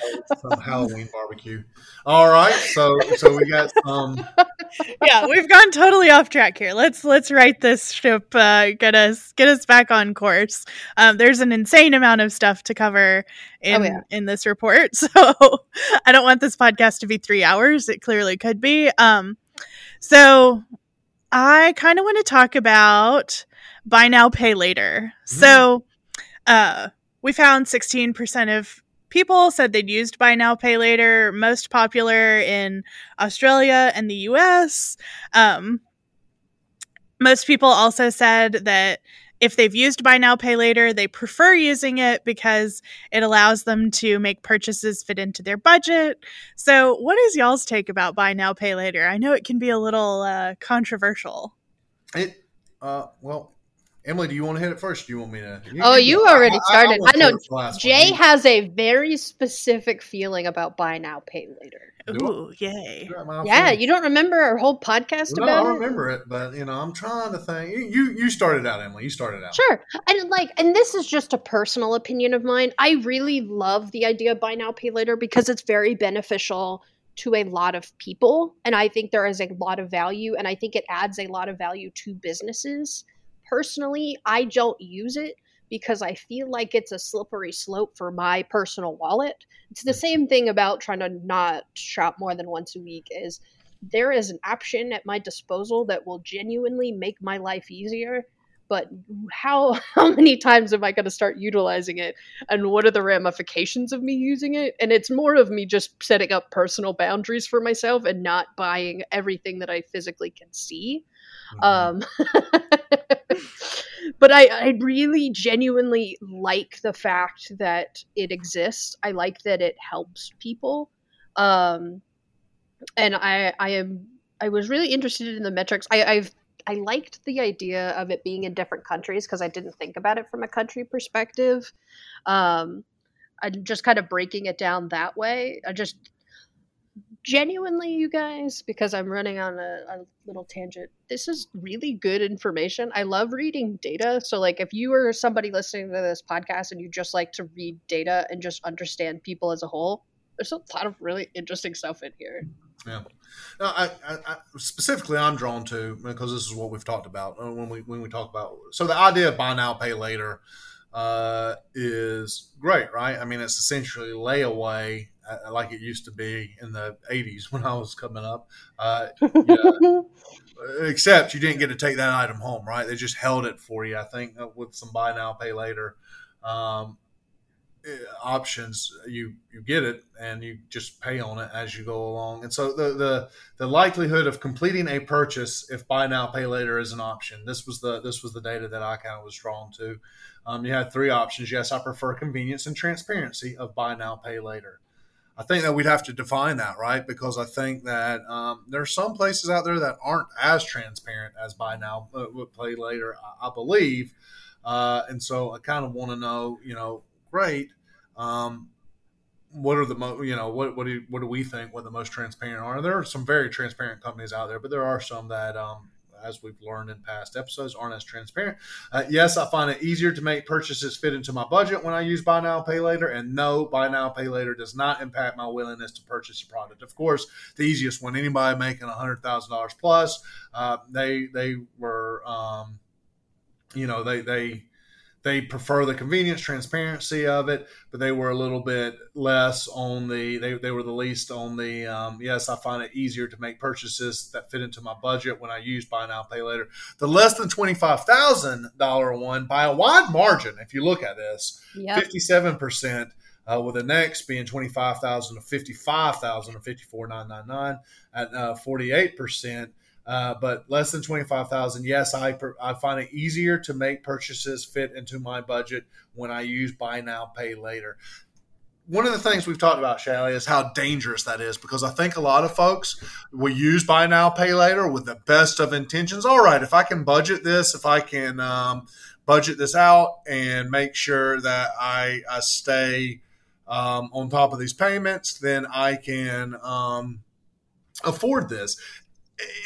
some Halloween barbecue. All right, so so we got some. [laughs] yeah, we've gone totally off track here. Let's let's right this ship. Uh, get us get us back on course. Um, there's an insane amount of stuff to cover in Oh, yeah. in this report, [laughs] so I don't want this podcast to be three hours. It clearly could be. Um, so I kind of want to talk about buy now pay later. So, uh, we found 16% of people said they'd used buy now pay later most popular in australia and the us um, most people also said that if they've used buy now pay later they prefer using it because it allows them to make purchases fit into their budget. So what is y'all's take about buy now pay later? I know it can be a little uh, controversial. It uh well, Emily, do you want to hit it first? Do you want me to? Oh, you already started. went I know Jay one. has a very specific feeling about buy now, pay later. Do ooh yay You got my Yeah, feeling. you don't remember our whole podcast No, about I it? remember it, but you know, I'm trying to think. You you, you started out, Emily. You started out. Sure. And like and this is just a personal opinion of mine. I really love the idea of buy now pay later because it's very beneficial to a lot of people and I think there is a lot of value and I think it adds a lot of value to businesses. Personally, I don't use it because I feel like it's a slippery slope for my personal wallet. It's the same thing about trying to not shop more than once a week is there is an option at my disposal that will genuinely make my life easier but how [laughs] how many times am i going to start utilizing it and what are the ramifications of me using it and it's more of me just setting up personal boundaries for myself and not buying everything that i physically can see. Um [laughs] but I, I really genuinely like the fact that it exists. I like that it helps people. Um and i i am i was really interested in the metrics. I i've i liked the idea of it being in different countries because i didn't think about it from a country perspective. Um i'm just kind of breaking it down that way. I just genuinely you guys because i'm running on a, a little tangent this is really good information i love reading data so like if you are somebody listening to this podcast and you just like to read data and just understand people as a whole there's a lot of really interesting stuff in here Yeah. No, I, I, I specifically I'm drawn to because this is what we've talked about uh, when we when we talk about. So the idea of buy now pay later uh, is great, right? I mean, it's essentially layaway uh, like it used to be in the '80s when I was coming up. Uh, yeah, [laughs] except you didn't get to take that item home, right? They just held it for you. I think uh, with some buy now pay later. Um, uh, options you you get it and you just pay on it as you go along and so the the the likelihood of completing a purchase if buy now pay later is an option this was the this was the data that i kind of was drawn to um, you had three options yes i prefer convenience and transparency of buy now pay later i think that we'd have to define that right because i think that um, there are some places out there that aren't as transparent as buy now uh, pay later i, I believe uh, and so i kind of want to know you know great. Um, what are the mo- you know what what do what do we think what the most transparent are? There are some very transparent companies out there, but there are some that, um, as we've learned in past episodes, aren't as transparent. Uh, yes, I find it easier to make purchases fit into my budget when I use buy now pay later, and no, buy now pay later does not impact my willingness to purchase a product. Of course, the easiest one anybody making a hundred thousand dollars plus, uh, they they were um, you know they they they prefer the convenience, transparency of it, but they were a little bit less on the. They, they were the least on the. Um, yes, I find it easier to make purchases that fit into my budget when I use buy now pay later. The less than twenty five thousand dollar one by a wide margin. If you look at this, fifty seven percent. Uh, with the next being 25,000 to 55,000 or 54,999 at uh, 48%. Uh, but less than 25,000. Yes, I, I find it easier to make purchases fit into my budget when I use buy now, pay later. One of the things we've talked about, Shelley, is how dangerous that is because I think a lot of folks will use buy now, pay later with the best of intentions. All right, if I can budget this, if I can um, budget this out and make sure that I, I stay um, on top of these payments, then I can um, afford this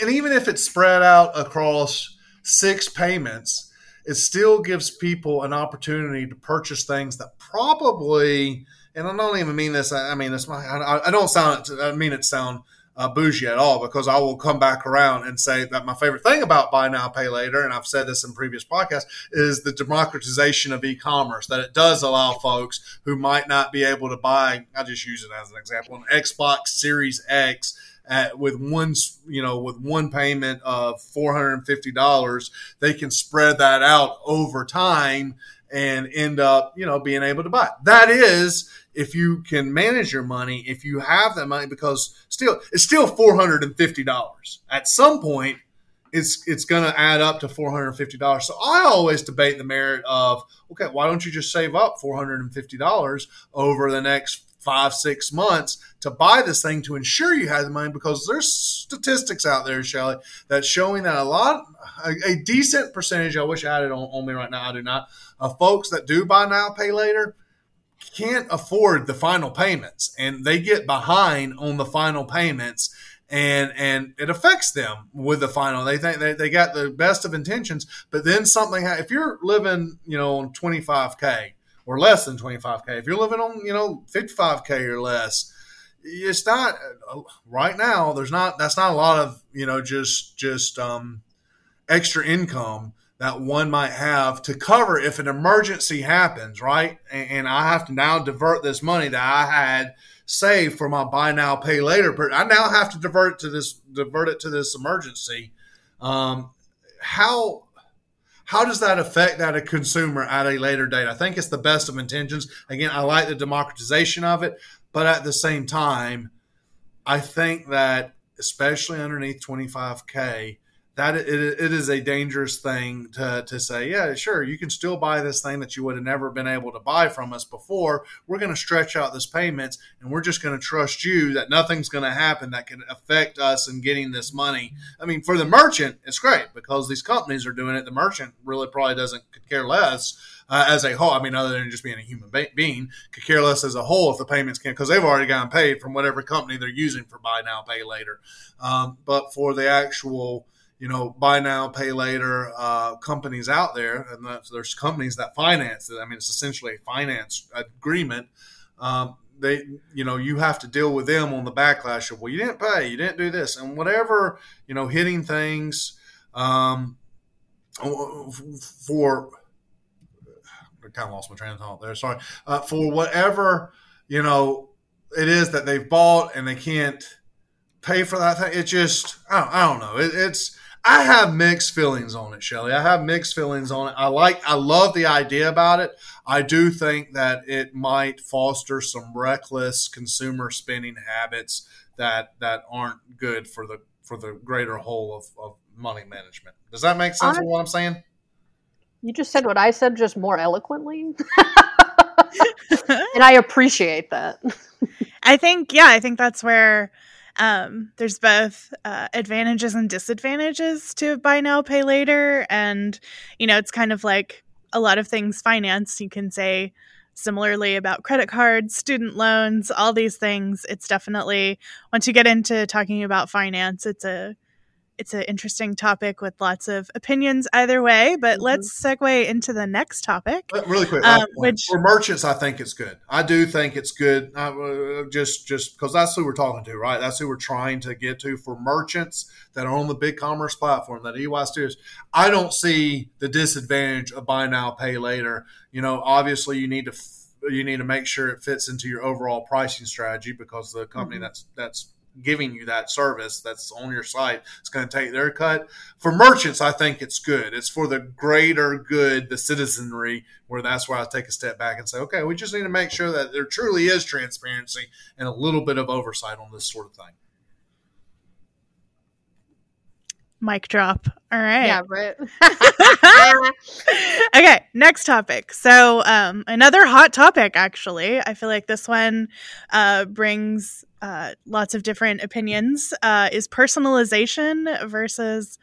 and even if it's spread out across six payments, it still gives people an opportunity to purchase things that probably, and I don't even mean this. I mean, it's my, I, don't sound, I mean it sound uh, bougie at all because I will come back around and say that my favorite thing about buy now, pay later, and I've said this in previous podcasts, is the democratization of e-commerce. That it does allow folks who might not be able to buy. I just use it as an example, an Xbox Series X at, with one you know with one payment of four hundred and fifty dollars, they can spread that out over time and end up you know being able to buy. That is if you can manage your money, if you have that money, because still it's still four hundred and fifty dollars. At some point, it's it's going to add up to four hundred and fifty dollars. So I always debate the merit of okay, why don't you just save up four hundred and fifty dollars over the next five, six months to buy this thing to ensure you have the money because there's statistics out there, Shelley, that's showing that a lot, a, a decent percentage, I wish I had it on, on me right now, I do not, of folks that do buy now, pay later, can't afford the final payments and they get behind on the final payments and and it affects them with the final. They think they, they got the best of intentions but then something if you're living you know on 25k or less than 25k. If you're living on, you know, 55k or less, it's not right now. There's not. That's not a lot of you know just just um, extra income that one might have to cover if an emergency happens, right? And, and I have to now divert this money that I had saved for my buy now pay later. But I now have to divert to this divert it to this emergency. Um, how how does that affect that a consumer at a later date? I think it's the best of intentions. Again, I like the democratization of it, but at the same time, I think that especially underneath 25k, that it, it is a dangerous thing to, to say, yeah, sure, you can still buy this thing that you would have never been able to buy from us before. We're going to stretch out this payments and we're just going to trust you that nothing's going to happen that can affect us in getting this money. I mean, for the merchant, it's great because these companies are doing it. The merchant really probably doesn't care less. Uh, as a whole. I mean, other than just being a human being, could care less as a whole if the payments can, because they've already gotten paid from whatever company they're using for buy now, pay later. Um, but for the actual you know, buy now, pay later uh, companies out there, and there's companies that finance it. I mean, it's essentially a finance agreement. Um, they, you know, you have to deal with them on the backlash of, well, you didn't pay, you didn't do this, and whatever, you know, hitting things um, for. I kind of lost my train of thought there. Sorry. Uh, for whatever you know it is that they've bought and they can't pay for that thing. It just I don't, I don't know. It, it's I have mixed feelings on it, Shelley. I have mixed feelings on it. I like, I love the idea about it. I do think that it might foster some reckless consumer spending habits that that aren't good for the for the greater whole of, of money management. Does that make sense? I, what I'm saying? You just said what I said, just more eloquently, [laughs] and I appreciate that. I think, yeah, I think that's where um, there's both uh, advantages and disadvantages to buy now, pay later. And, you know, it's kind of like a lot of things finance. You can say similarly about credit cards, student loans, all these things. It's definitely, once you get into talking about finance, it's a it's an interesting topic with lots of opinions either way. But mm-hmm. let's segue into the next topic. But really quick, um, which for merchants, I think it's good. I do think it's good. Uh, just just because that's who we're talking to, right? That's who we're trying to get to. For merchants that are on the BigCommerce platform, that EY Studios, I don't see the disadvantage of buy now, pay later. You know, obviously you need to you need to make sure it fits into your overall pricing strategy because the company mm-hmm. that's that's giving you that service that's on your site is going to take their cut. For merchants, I think it's good. It's for the greater good, the citizenry, where that's where I take a step back and say, okay, we just need to make sure that there truly is transparency and a little bit of oversight on this sort of thing. Mic drop. All right. Yeah, right. [laughs] okay, next topic. So, um, another hot topic, actually. I feel like this one uh, brings uh, lots of different opinions uh, is personalization versus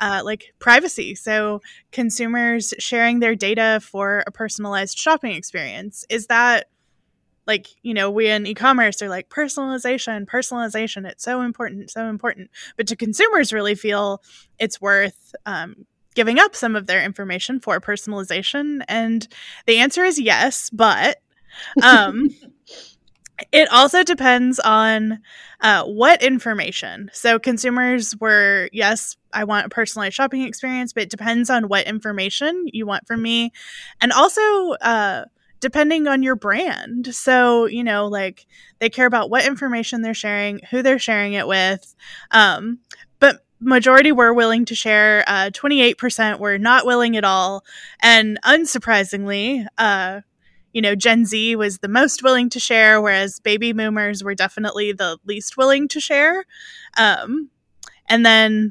uh, like privacy. So, consumers sharing their data for a personalized shopping experience. Is that like you know we in e-commerce are like personalization personalization it's so important so important but to consumers really feel it's worth um, giving up some of their information for personalization and the answer is yes but um, [laughs] it also depends on uh, what information so consumers were yes i want a personalized shopping experience but it depends on what information you want from me and also uh, depending on your brand. So, you know, like they care about what information they're sharing, who they're sharing it with. Um, but majority were willing to share. Uh, 28% were not willing at all. And unsurprisingly, uh, you know, Gen Z was the most willing to share, whereas baby boomers were definitely the least willing to share. Um, and then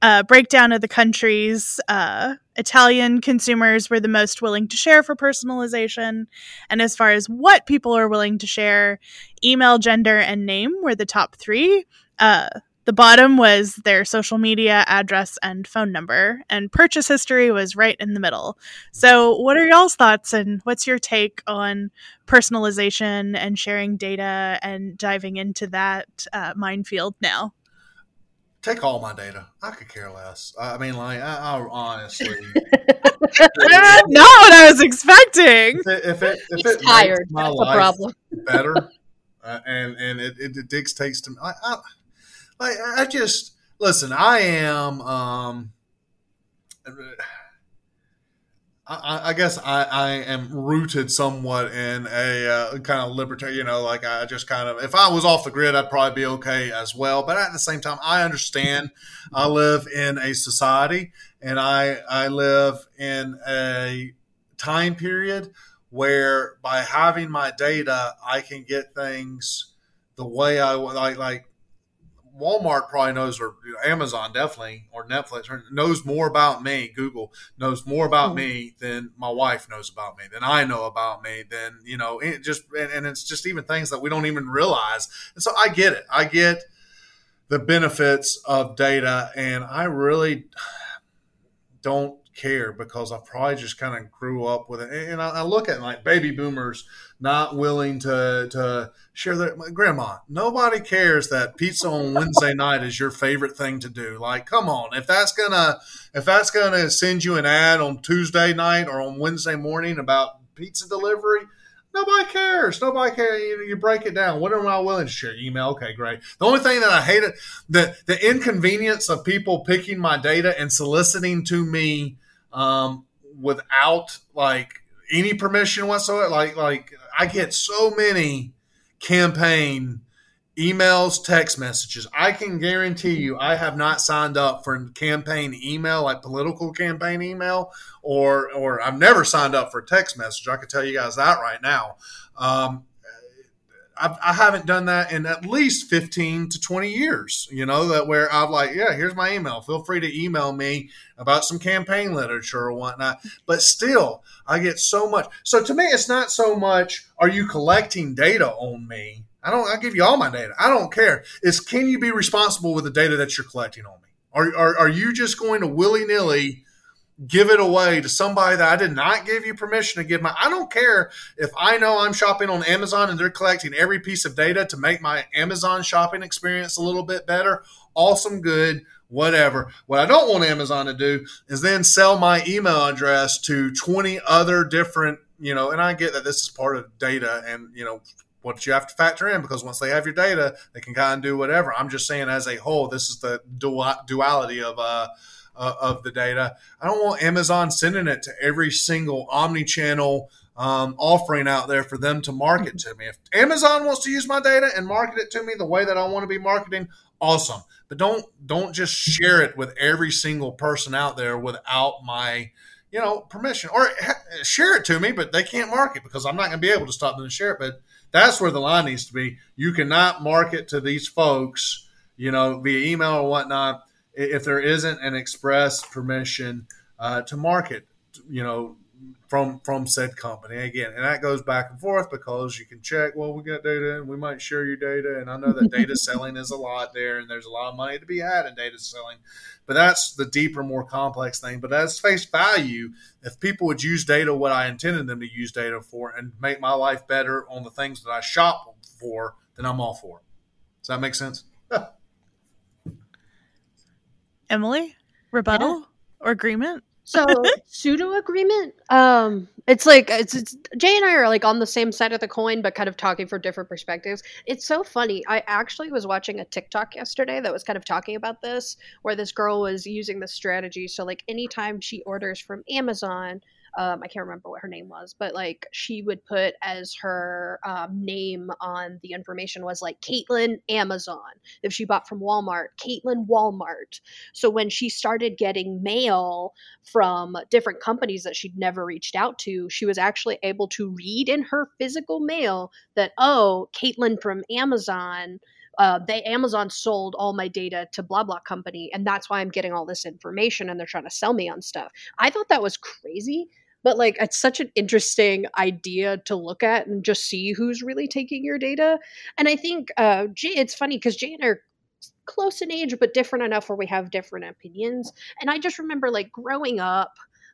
uh, breakdown of the countries, uh, Italian consumers were the most willing to share for personalization. And as far as what people are willing to share, email, gender, and name were the top three. Uh, the bottom was their social media address and phone number, and purchase history was right in the middle. So, what are y'all's thoughts, and what's your take on personalization and sharing data and diving into that uh, minefield now? take all my data. I could care less. I mean, like, I, I honestly. [laughs] [laughs] Not what I was expecting. If it, if it, if it tired, my That's life problem. better, [laughs] uh, and and it, it, it dictates to me. I, I, I, I just listen. I am. Um, I, I, guess I, I am rooted somewhat in a uh, kind of libertarian, you know, like I just kind of, if I was off the grid, I'd probably be okay as well. But at the same time, I understand I live in a society and I, I live in a time period where by having my data, I can get things the way I like, like Walmart probably knows, or Amazon definitely, or Netflix knows more about me. Google knows more about mm-hmm. me than my wife knows about me, than I know about me, than you know, it just and, and it's just even things that we don't even realize. And so I get it. I get the benefits of data, and I really don't care because I probably just kind of grew up with it. And I, I look at like baby boomers not willing to to share their grandma. Nobody cares that pizza on Wednesday [laughs] night is your favorite thing to do. Like, come on, if that's gonna if that's gonna send you an ad on Tuesday night or on Wednesday morning about pizza delivery. Nobody cares. Nobody cares. You, you, break it down. What am I willing to share? Email. Okay, great. The only thing that I hate it, the the inconvenience of people picking my data and soliciting to me um, without like any permission whatsoever. Like like I get so many campaign emails, text messages. I can guarantee you, I have not signed up for campaign email, like political campaign email, or or I've never signed up for text message. I can tell you guys that right now. Um, I've, I have not done that in at least 15 to 20 years, you know, that where I've like, yeah, here's my email. Feel free to email me about some campaign literature or whatnot. But still, I get so much. So to me, it's not so much, are you collecting data on me? I don't, I give you all my data. I don't care. It's can you be responsible with the data that you're collecting on me? Are, are, are you just going to willy nilly give it away to somebody that I did not give you permission to give my. I don't care if I know I'm shopping on Amazon and they're collecting every piece of data to make my Amazon shopping experience a little bit better. Awesome, good, whatever. What I don't want Amazon to do is then sell my email address to 20 other different, you know, and I get that this is part of data and, you know, what you have to factor in because once they have your data, they can kind of do whatever. I'm just saying as a whole, this is the duality of, uh, uh, of the data. I don't want Amazon sending it to every single omni-channel um, offering out there for them to market to me. If Amazon wants to use my data and market it to me the way that I want to be marketing, awesome. But don't don't just share it with every single person out there without my you know permission or ha- share it to me, but they can't market because I'm not going to be able to stop them to share it. But that's where the line needs to be. You cannot market to these folks, you know, via email or whatnot if there isn't an express permission uh, to market, you know, from from said company again, and that goes back and forth because you can check. Well, we got data, and we might share your data, and I know that [laughs] data selling is a lot there, and there's a lot of money to be had in data selling, but that's the deeper, more complex thing. But as face value, if people would use data what I intended them to use data for, and make my life better on the things that I shop for, then I'm all for it. Does that make sense? [laughs] Emily, rebuttal yeah. or agreement? So [laughs] pseudo agreement. Um, it's like it's, it's Jay and I are like on the same side of the coin, but kind of talking from different perspectives. It's so funny. I actually was watching a TikTok yesterday that was kind of talking about this, where this girl was using this strategy. So like anytime she orders from Amazon, um, I can't remember what her name was, but like she would put as her um, name on the information was like Caitlin Amazon. If she bought from Walmart, Caitlin Walmart. So when she started getting mail from different companies that she'd never reached out to, she was actually able to read in her physical mail that, oh, Caitlin from Amazon uh, they Amazon sold all my data to blah blah company, and that's why I'm getting all this information, and they're trying to sell me on stuff. I thought that was crazy but like it's such an interesting idea to look at and just see who's really taking your data. And i think uh Jay, it's funny because jay and I are close in age but different enough where we have different opinions. And i just remember like growing up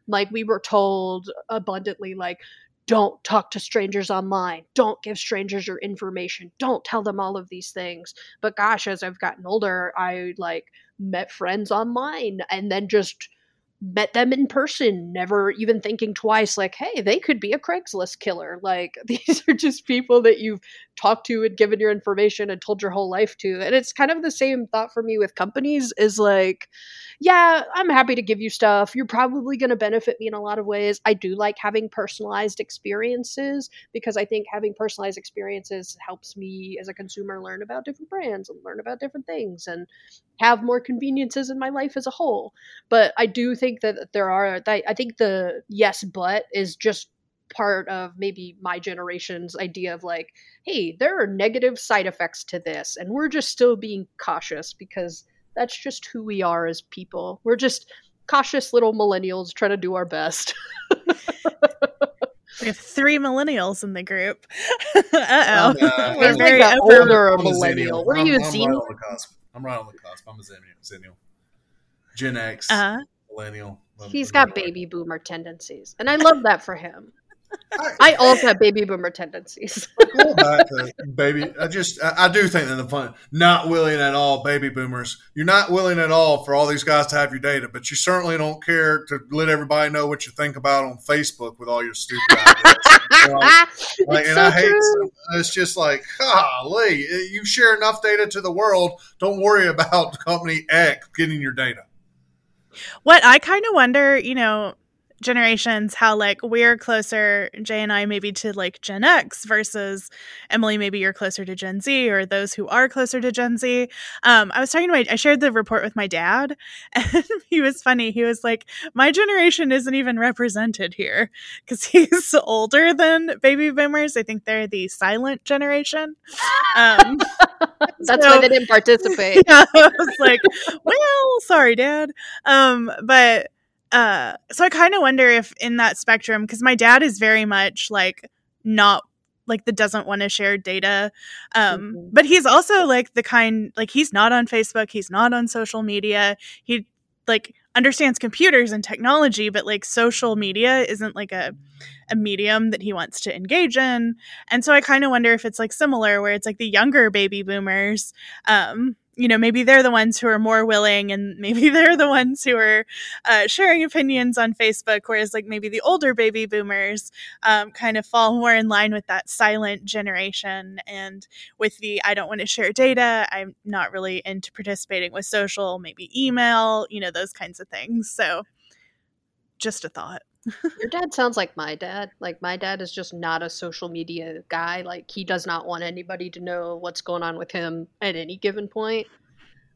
like we were told abundantly like don't talk to strangers online. Don't give strangers your information. Don't tell them all of these things. But gosh as i've gotten older i like met friends online and then just met them in person, never even thinking twice, like, hey, they could be a Craigslist killer. Like, [laughs] these are just people that you've talked to and given your information and told your whole life to. And it's kind of the same thought for me with companies is like, yeah, I'm happy to give you stuff. You're probably going to benefit me in a lot of ways. I do like having personalized experiences because I think having personalized experiences helps me as a consumer learn about different brands and learn about different things and have more conveniences in my life as a whole. But I do think that there are, I think the yes, but is just part of maybe my generation's idea of like, hey, there are negative side effects to this, and we're just still being cautious because that's just who we are as people. We're just cautious little millennials trying to do our best. [laughs] we have three millennials in the group. [laughs] uh oh. Uh, We're very like older millennial. What are you, I'm, I'm right on the cusp. I'm right on the cusp. I'm a zennial. Gen X, uh-huh. Millennial. He's got baby boomer tendencies, and I love that for him. [laughs] I also have baby boomer tendencies. Go back to baby. I just, I, I, do think that the fun, not willing at all, baby boomers. You're not willing at all for all these guys to have your data, but you certainly don't care to let everybody know what you think about on Facebook with all your stupid ideas. [laughs] you know, like, and so I hate true. it's just like, golly, you share enough data to the world. Don't worry about [laughs] company X getting your data. What I kind of wonder, you know, generations how like we're closer jay and i maybe to like gen x versus emily maybe you're closer to gen z or those who are closer to gen z. Um, i was talking to my i shared the report with my dad [laughs] and he was funny. He was like my generation isn't even represented here. Because he's older than baby boomers. I think they're the silent generation. Um, [laughs] that's so, why they didn't participate. [laughs] yeah i was like well sorry dad. Um, but uh so i kind of wonder if in that spectrum because my dad is very much like not like the doesn't want to share data um mm-hmm. but he's also like the kind like he's not on facebook he's not on social media he like understands computers and technology, but like social media isn't like a a medium that he wants to engage in. And so I kind of wonder if it's like similar where it's like the younger baby boomers um you know, maybe they're the ones who are more willing and maybe [laughs] they're the ones who are uh, sharing opinions on Facebook, whereas like maybe the older baby boomers um, kind of fall more in line with that silent generation and with the I don't want to share data, I'm not really into participating with social, maybe email, you know, those kinds of things. So just a thought. Your dad sounds like my dad. Like my dad is just not a social media guy. Like he does not want anybody to know what's going on with him at any given point.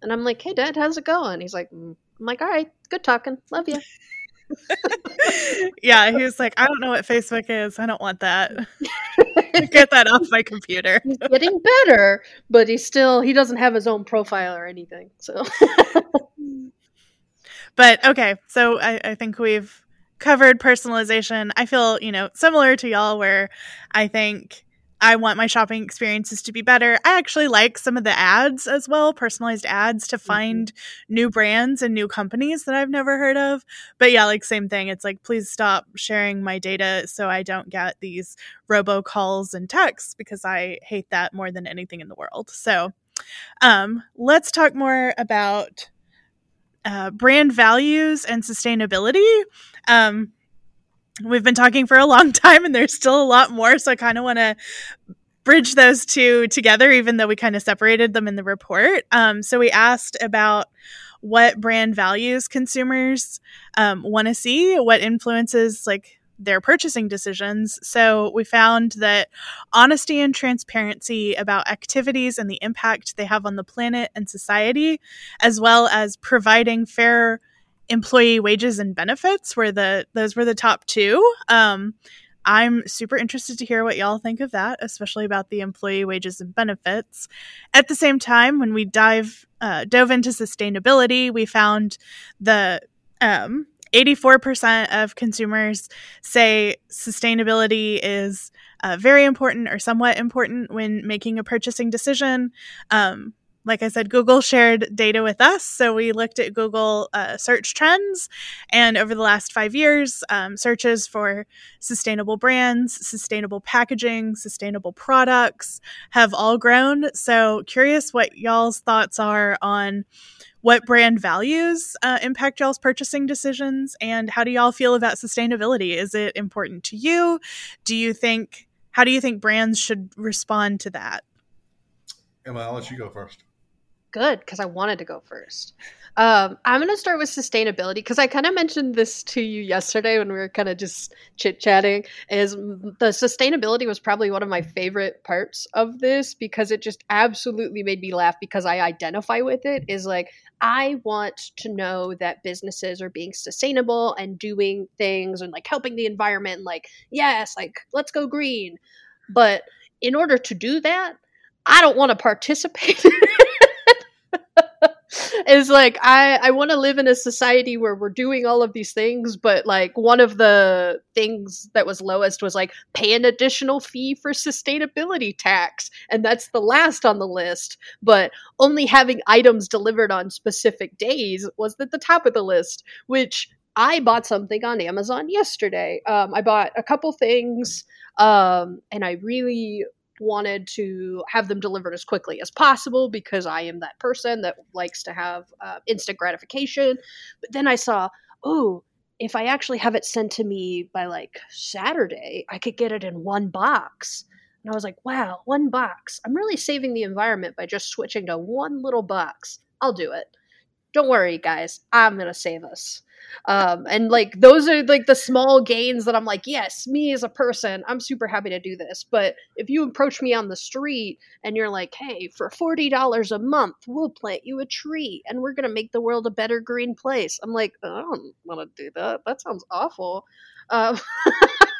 And I'm like, "Hey, dad, how's it going?" He's like, mm. "I'm like, all right, good talking, love you." [laughs] yeah, he was like, "I don't know what Facebook is. I don't want that. [laughs] Get that off my computer." He's getting better, but he still he doesn't have his own profile or anything. So. [laughs] but okay, so I, I think we've covered personalization. I feel, you know, similar to y'all where I think I want my shopping experiences to be better. I actually like some of the ads as well, personalized ads to mm-hmm. find mm-hmm. new brands and new companies that I've never heard of. But yeah, like same thing. It's like please stop sharing my data so I don't get these robocalls and texts because I hate that more than anything in the world. So, um, let's talk more about uh, brand values and sustainability. Um, we've been talking for a long [laughs] time and there's still a lot more. So I kind of want to bridge those two together, even though we kind of separated them in the report. Um, so we asked about what brand values consumers um, want to see, what influences like their purchasing decisions. So we found that honesty and transparency about activities and the impact they have on the planet and society, as well as providing fair employee wages and benefits were the those were the top two. Um, I'm super interested to hear what y'all think of that, especially about the employee wages and benefits. At the same time, when we dive uh, dove into sustainability, we found the um, 84% of consumers say sustainability is uh, very important or somewhat important when making a purchasing decision. Um, like I said, Google shared data with us. So we looked at Google uh, search trends. And over the last five years, um, searches for sustainable brands, sustainable packaging, sustainable products have all grown. So curious what y'all's thoughts are on what brand values uh, impact y'all's purchasing decisions and how do y'all feel about sustainability? Is it important to you? Do you think how do you think brands should respond to that? Emma i'll let you go first. Good because i wanted to go first um, I'm going to start with sustainability because I kind of mentioned this to you yesterday when we were kind of just chit chatting. Is the sustainability was probably one of my favorite parts of this because it just absolutely made me laugh because I identify with it. Is like I want to know that businesses are being sustainable and doing things and like helping the environment. Like yes, like let's go green, but in order to do that, I don't want to participate. [laughs] is like I I want to live in a society where we're doing all of these things, but like one of the things that was lowest was like pay an additional fee for sustainability tax, and that's the last on the list. But only having items delivered on specific days was at the top of the list, which I bought something on Amazon yesterday. Um, I bought a couple things, um, and I really wanted to have them delivered as quickly as possible because I am that person that likes to have uh, instant gratification. But then I saw, oh, if I actually have it sent to me by like Saturday, I could get it in one box. And I was like, wow, one box. I'm really saving the environment by just switching to one little box. I'll do it. Don't worry, guys. I'm to save us. Um, and like those are like the small gains that I'm like, yes, me as a person, I'm super happy to do this. But if you approach me on the street and you're like, hey, for forty dollars a month, we'll plant you a tree and we're gonna make the world a better green place. I'm like, I don't want to do that. That sounds awful. Um, [laughs]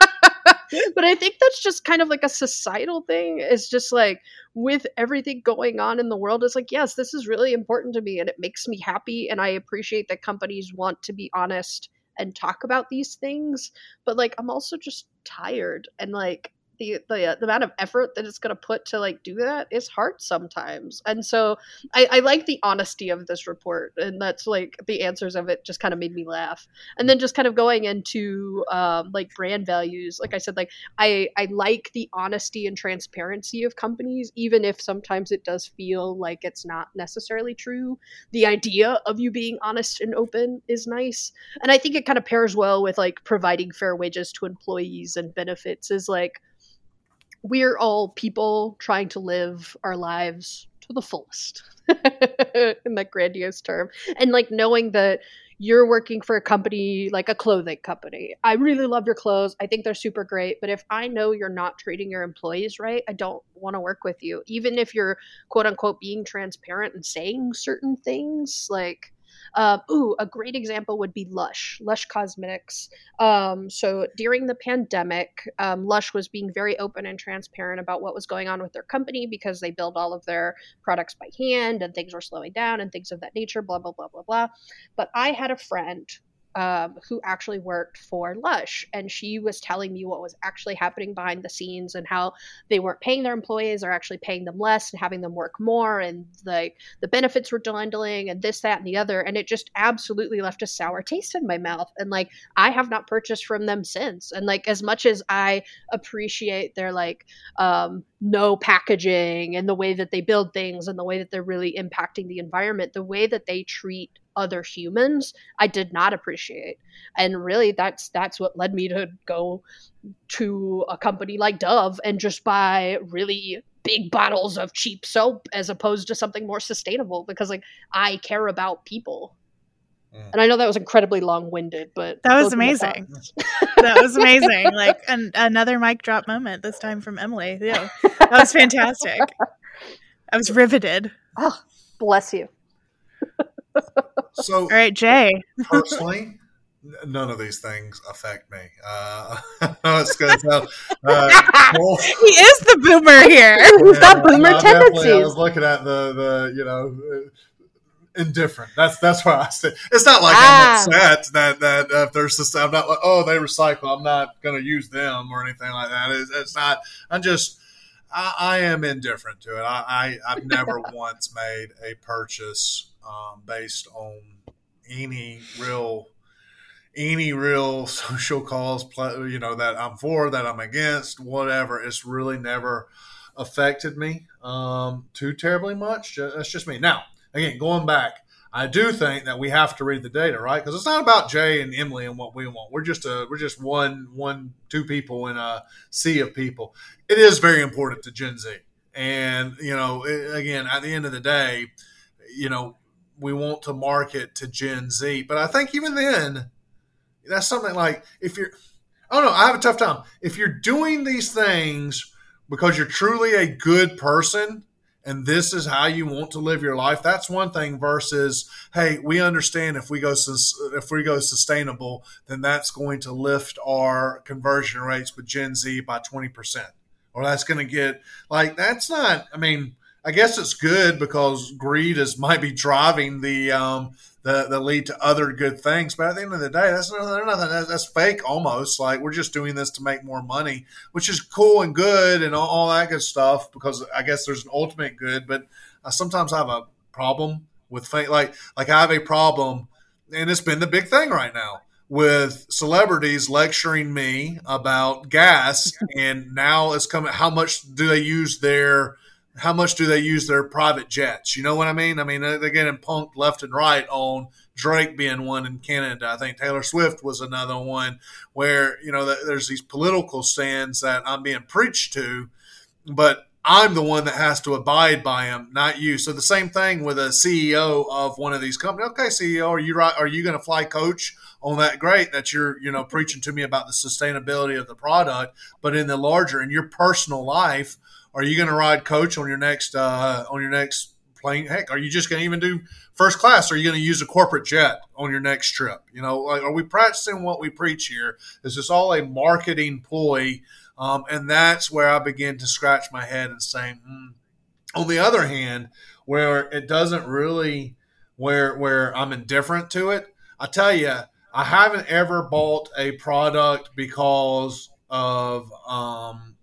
[laughs] but I think that's just kind of like a societal thing. It's just like with everything going on in the world, it's like, yes, this is really important to me and it makes me happy. And I appreciate that companies want to be honest and talk about these things. But like, I'm also just tired and like, the the, uh, the amount of effort that it's going to put to like do that is hard sometimes. And so I, I like the honesty of this report and that's like the answers of it just kind of made me laugh. And then just kind of going into um, like brand values like i said like i i like the honesty and transparency of companies even if sometimes it does feel like it's not necessarily true. The idea of you being honest and open is nice. And i think it kind of pairs well with like providing fair wages to employees and benefits is like we're all people trying to live our lives to the fullest [laughs] in that grandiose term. And like knowing that you're working for a company like a clothing company. I really love your clothes. I think they're super great. But if i know you're not treating your employees right i don't want to work with you. Even if you're quote unquote being transparent and saying certain things like um, ooh, a great example would be Lush, Lush Cosmetics. Um, so during the pandemic, um, Lush was being very open and transparent about what was going on with their company because they build all of their products by hand and things were slowing down and things of that nature, blah, blah, blah, blah, blah. But I had a friend um, who actually worked for Lush, and she was telling me what was actually happening behind the scenes and how they weren't paying their employees or actually paying them less and having them work more, and like the, the benefits were dwindling and this, that, and the other, and it just absolutely left a sour taste in my mouth. And like I have not purchased from them since. And like as much as I appreciate their like um, no packaging and the way that they build things and the way that they're really impacting the environment, the way that they treat other humans i did not appreciate and really that's that's what led me to go to a company like dove and just buy really big bottles of cheap soap as opposed to something more sustainable because like i care about people mm. and I know that was incredibly long-winded, but that was amazing. [laughs] that was amazing. Like an, another mic drop moment this time from Emily. Yeah, that was fantastic. [laughs] I was riveted. Oh, bless you. [laughs] So, all right, Jay. [laughs] personally, none of these things affect me. Uh, [laughs] it's to uh, [laughs] well, he is the boomer here. He's got boomer no, tendencies. I was looking at the the you know. Uh, indifferent. That's that's why I said it's not like ah. I'm upset that that uh, if there's just I'm not like oh they recycle I'm not going to use them or anything like that. It's, it's not. I'm just I, I, am indifferent to it. I, I have never once made a purchase um, based on any real any real [laughs] social cause you know that i'm for that i'm against whatever it's really never affected me um, too terribly much. That's just me. Now again going back i do think that we have to read the data right? Because it's not about jay and emily and what we want. We're just a we're just one one two people in a sea of people. It is very important to gen z. And you know again at the end of the day you know we want to market to Gen Z. But I think even then, that's something like if you're, I don't know, I have a tough time. If you're doing these things because you're truly a good person and this is how you want to live your life, that's one thing versus, hey, we understand if we go if we go sustainable, then that's going to lift our conversion rates with Gen Z by 20%. Or that's going to get like that's not, I mean, I guess it's good because greed is might be driving the um, the, the lead to other good things. But at the end of the day, that's nothing. That's, that's fake almost. Like we're just doing this to make more money, which is cool and good and all, all that good stuff. Because I guess there's an ultimate good, but I sometimes I have a problem with fake. Like like I have a problem, and it's been the big thing right now with celebrities lecturing me about gas, and now it's coming. How much do they use their how much do they use their private jets? You know what I mean? I mean, they're getting punked left and right on Drake being one in Canada. I think Taylor Swift was another one where, you know, there's these political stands that I'm being preached to, but I'm the one that has to abide by them, not you. So the same thing with a CEO of one of these companies. Okay, CEO, are you right? Are you going to fly coach on that? Great that you're, you know, preaching to me about the sustainability of the product, but in the larger, in your personal life, are you going to ride coach on your next uh, on your next plane? Heck, are you just going to even do first class? Are you going to use a corporate jet on your next trip? You know, like are we practicing what we preach here? Is this all a marketing ploy? Um, and that's where I begin to scratch my head and say, hmm. on the other hand, where it doesn't really, where where I'm indifferent to it, I tell you, I haven't ever bought a product because of um,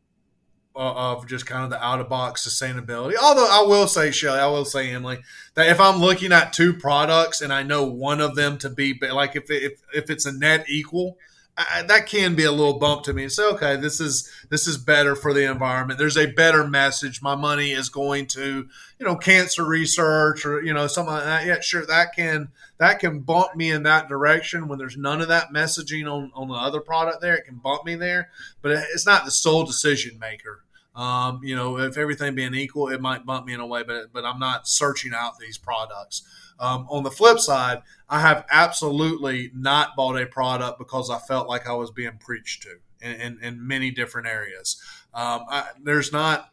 uh, of just kind of the out of box sustainability. Although I will say, Shelley, I will say, Emily, that if I'm looking at two products and I know one of them to be like if if if it's a net equal, I, that can be a little bump to me. Say, okay, this is this is better for the environment. There's a better message. My money is going to you know cancer research or you know something like that. Yeah, sure, that can that can bump me in that direction when there's none of that messaging on on the other product there. It can bump me there, but it's not the sole decision maker. Um, you know, if everything being equal, it might bump me in a way, but but I'm not searching out these products. Um, on the flip side, I have absolutely not bought a product because I felt like I was being preached to in, in, in many different areas. Um, I, there's not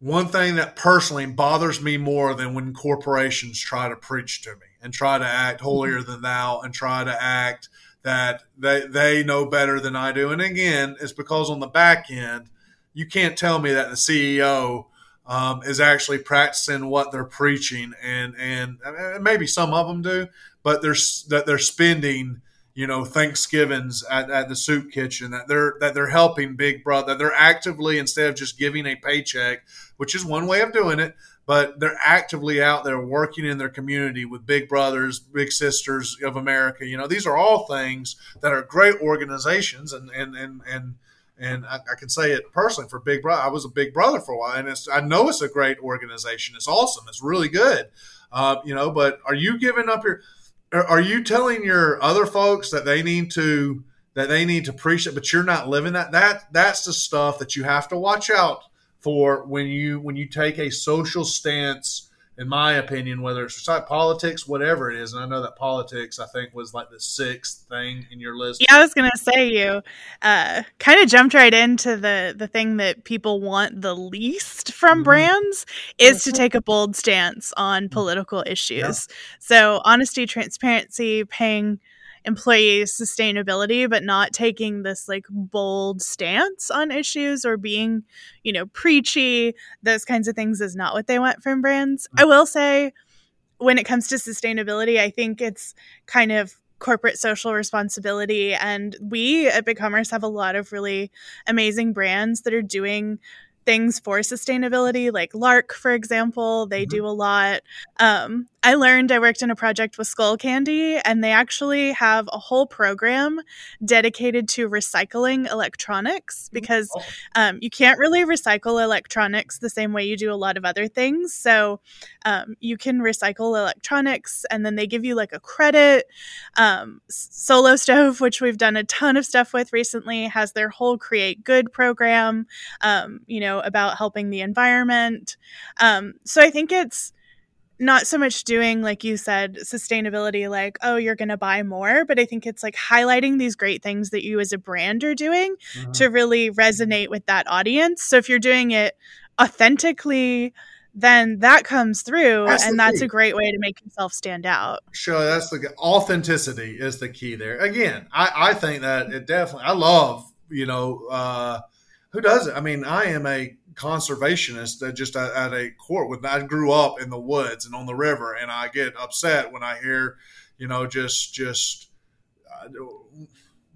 one thing that personally bothers me more than when corporations try to preach to me and try to act holier than thou and try to act that they, they know better than I do. And again, it's because on the back end, you can't tell me that the CEO um, is actually practicing what they're preaching, and and maybe some of them do, but they're that they're spending you know Thanksgivings at, at the soup kitchen that they're that they're helping Big Brother. They're actively instead of just giving a paycheck, which is one way of doing it, but they're actively out there working in their community with Big Brothers, Big Sisters of America. You know, these are all things that are great organizations, and and and and and I, I, can say it personally for Big Brother. I was a Big Brother for a while, and I know it's a great organization. It's awesome. It's really good. Uh, you know, but are you giving up your? Are you telling your other folks that they need to that they need to preach it, but you're not living that? That that's the stuff that you have to watch out for when you when you take a social stance in my opinion, whether it's politics, whatever it is. And I know that politics, I think, was like the sixth thing in your list. Yeah, I was gonna say you uh, kind of jumped right into the the thing that people want the least from mm-hmm. brands is to take a bold stance on mm-hmm. political issues. Yeah. So honesty, transparency, paying employees sustainability but not taking this like bold stance on issues or being you know preachy. Those kinds of things is not what they want from brands. I will say when it comes to sustainability i think it's kind of corporate social responsibility and we at BigCommerce have a lot of really amazing brands that are doing things for sustainability, like Lark, for example. They mm-hmm. do a lot. Um, I learned I worked in a project with Skullcandy, and they actually have a whole program dedicated to recycling electronics because um, you can't really recycle electronics the same way you do a lot of other things. So um, you can recycle electronics, and then they give you like a credit. Um, Solo Stove, [laughs] which we've done a ton of stuff with recently, has their whole Create Good program, um, you know, about helping the environment. Um, so I think it's not so much doing like you said sustainability like oh you're going to buy more but i think it's like highlighting these great things that you as a brand are doing mm-hmm. to really resonate with that audience so if you're doing it authentically then that comes through that's and that's key. a great way to make yourself stand out sure that's the authenticity is the key there again i i think that it definitely i love you know uh who does it i mean i am a conservationist that just at, at a court with I grew up in the woods and on the river and I get upset when I hear you know just just uh,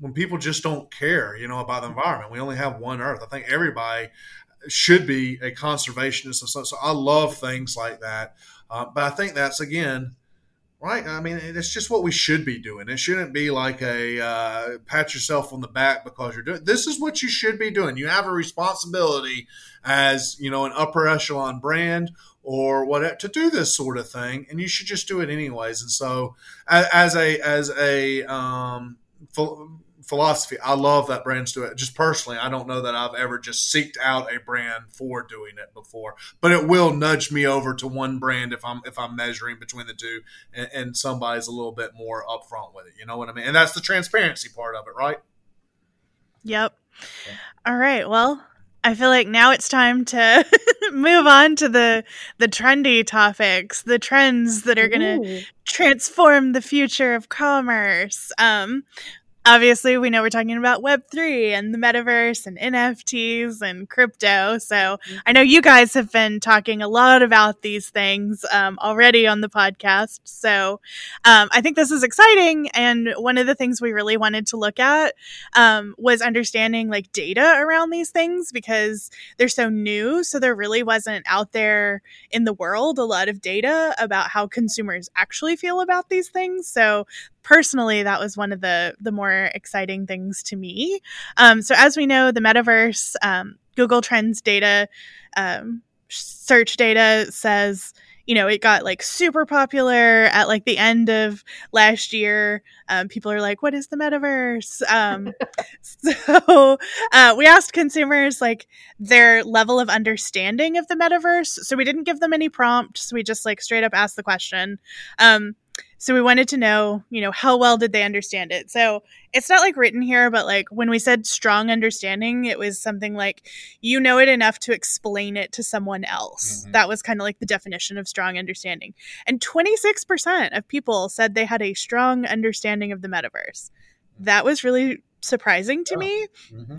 when people just don't care you know about the environment. We only have one earth. I think everybody should be a conservationist so, so I love things like that. Uh, but I think that's again Right. I mean, it's just what we should be doing. It shouldn't be like a uh, pat yourself on the back because you're doing. This is what you should be doing. You have a responsibility as you know an upper echelon brand or what to do this sort of thing, and you should just do it anyways. And so, as a as a um, philosophy. I love that brands do it. Just personally, I don't know that I've ever just seeked out a brand for doing it before, but it will nudge me over to one brand if I'm if I'm measuring between the two, and, and somebody's a little bit more upfront with it. You know what I mean? And that's the transparency part of it, right? Yep. All right. Well, I feel like now it's time to [laughs] move on to the the trendy topics, the trends that are going to transform the future of commerce. Um, obviously we know we're talking about web3 and the metaverse and nfts and crypto. So mm-hmm. i know you guys have been talking a lot about these things um, already on the podcast. So um, i think this is exciting. And one of the things we really wanted to look at um, was understanding like data around these things because they're so new. So there really wasn't out there in the world a lot of data about how consumers actually feel about these things. So personally that was one of the the more exciting things to me. Um, so as we know the metaverse um, google trends data um, search data says you know it got like super popular at like the end of last year. Um, people are like what is the metaverse? Um, [laughs] [laughs] so uh, we asked consumers like their level of understanding of the metaverse. So we didn't give them any prompts we just like straight up asked the question. Um, so we wanted to know, you know, how well did they understand it? So it's not like written here, but like when we said strong understanding, it was something like you know it enough to explain it to someone else. Mm-hmm. That was kind of like the definition of strong understanding. And 26% of people said they had a strong understanding of the metaverse. That was really surprising to oh. me. Mm-hmm.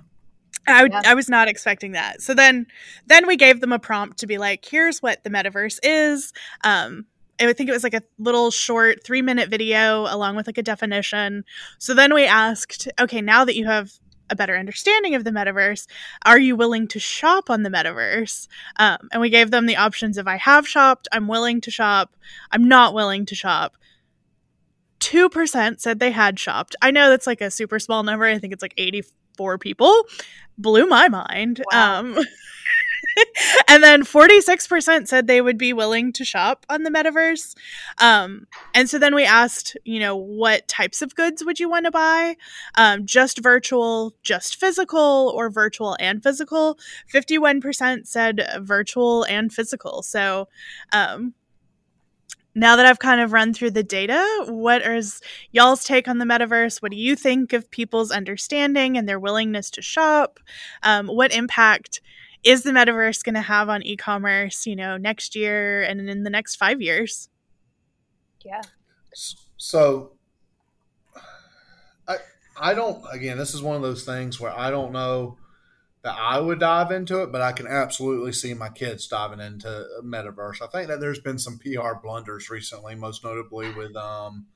I, yeah. I was not expecting that. So then then we gave them a prompt to be like, here's what the metaverse is. Um, I think it was like a little short three minute video along with like a definition. So then we asked, okay, now that you have a better understanding of the metaverse, are you willing to shop on the metaverse? Um, and we gave them the options of I have shopped, I'm willing to shop, I'm not willing to shop. 2% said they had shopped. I know that's like a super small number. I think it's like 84 people. Blew my mind. Wow. Um, [laughs] [laughs] and then 46% said they would be willing to shop on the metaverse. Um, and so then we asked, you know, what types of goods would you want to buy? Um, just virtual, just physical, or virtual and physical? 51% said virtual and physical. So, um, now that I've kind of run through the data, what is y'all's take on the metaverse? What do you think of people's understanding and their willingness to shop? Um, what impact is the metaverse going to have on e-commerce you know next year and in the next five years? Yeah. So i i don't again this is one of those things where i don't know that i would dive into it but i can absolutely see my kids diving into metaverse. I think that there's been some pr blunders recently most notably with um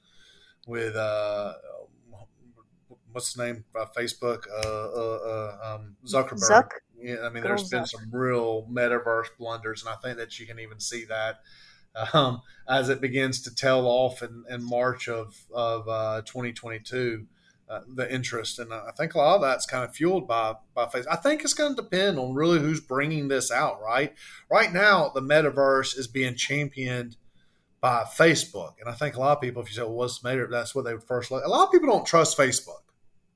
with uh what's the name? Uh, facebook uh, uh, uh um, zuckerberg. Zuck? Yeah, I mean, there's been some real metaverse blunders, and I think that you can even see that [laughs] um, as it begins to tail off in, in March of of uh, 2022. Uh, the interest, and I think a lot of that's kind of fueled by by Facebook. I think it's going to depend on really who's bringing this out. Right, right now the metaverse is being championed by Facebook, and I think a lot of people, if you say, "Well, what's metaverse?" That's what they would first look. A lot of people don't trust Facebook,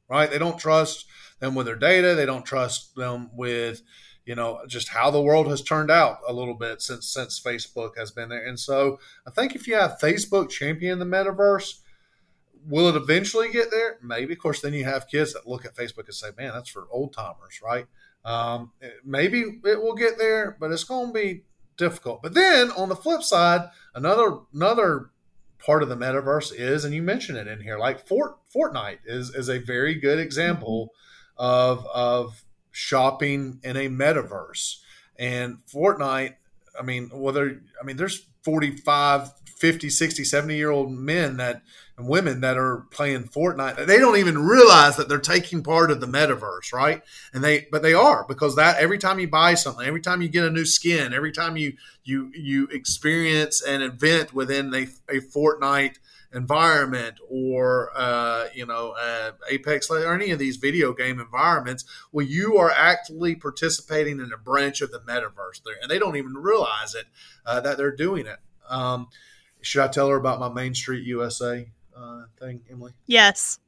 right? They don't trust them with their data. They don't trust them with, you know, just how the world has turned out a little bit since since Facebook has been there. And so I think if you have Facebook champion the metaverse, will it eventually get there? Maybe. Of course, then you have kids that look at Facebook and say, "Man, that's for old timers," right? Um, maybe it will get there, but it's going to be difficult. But then on the flip side, another another part of the metaverse is, and you mentioned it in here, like Fort Fortnite is is a very good example of of shopping in a metaverse. And Fortnite, I mean, whether I mean there's 45, 50, 60, 70 year old men that and women that are playing Fortnite. They don't even realize that they're taking part of the metaverse, right? And they but they are because that every time you buy something, every time you get a new skin, every time you you you experience an event within a, a Fortnite environment or uh, you know uh, Apex or any of these video game environments, well, you are actively participating in a branch of the metaverse there, and they don't even realize it uh, that they're doing it. Um, should I tell her about my Main Street USA uh, thing, Emily? Yes.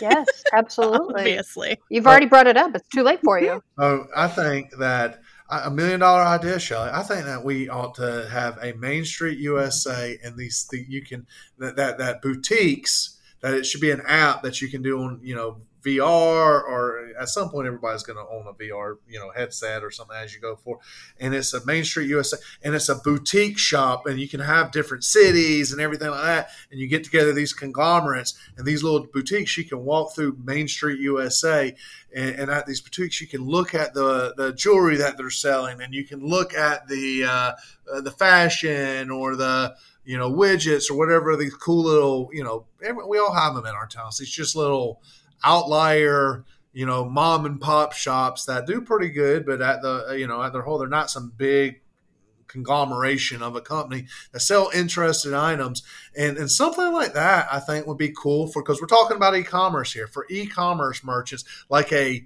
Yes, absolutely. [laughs] Obviously, you've already brought it up. It's too late for you. Oh, I think that a million dollar idea, Shelley. I think that we ought to have a Main Street USA and these the, you can that, that that boutiques that it should be an app that you can do on you know VR or at some point everybody's going to own a VR, you know, headset or something as you go for. And it's a Main Street USA and it's a boutique shop and you can have different cities and everything like that. And you get together these conglomerates and these little boutiques. You can walk through Main Street USA and, and at these boutiques you can look at the, the jewelry that they're selling and you can look at the, uh, uh, the fashion or the, you know, widgets or whatever these cool little, you know, we all have them in our towns. It's just little outlier, you know, mom and pop shops that do pretty good, but at the, uh, you know, at their whole, they're not some big conglomeration of a company that sell interested items. And and something like that i think would be cool for because we're talking about e-commerce here. For e-commerce merchants like a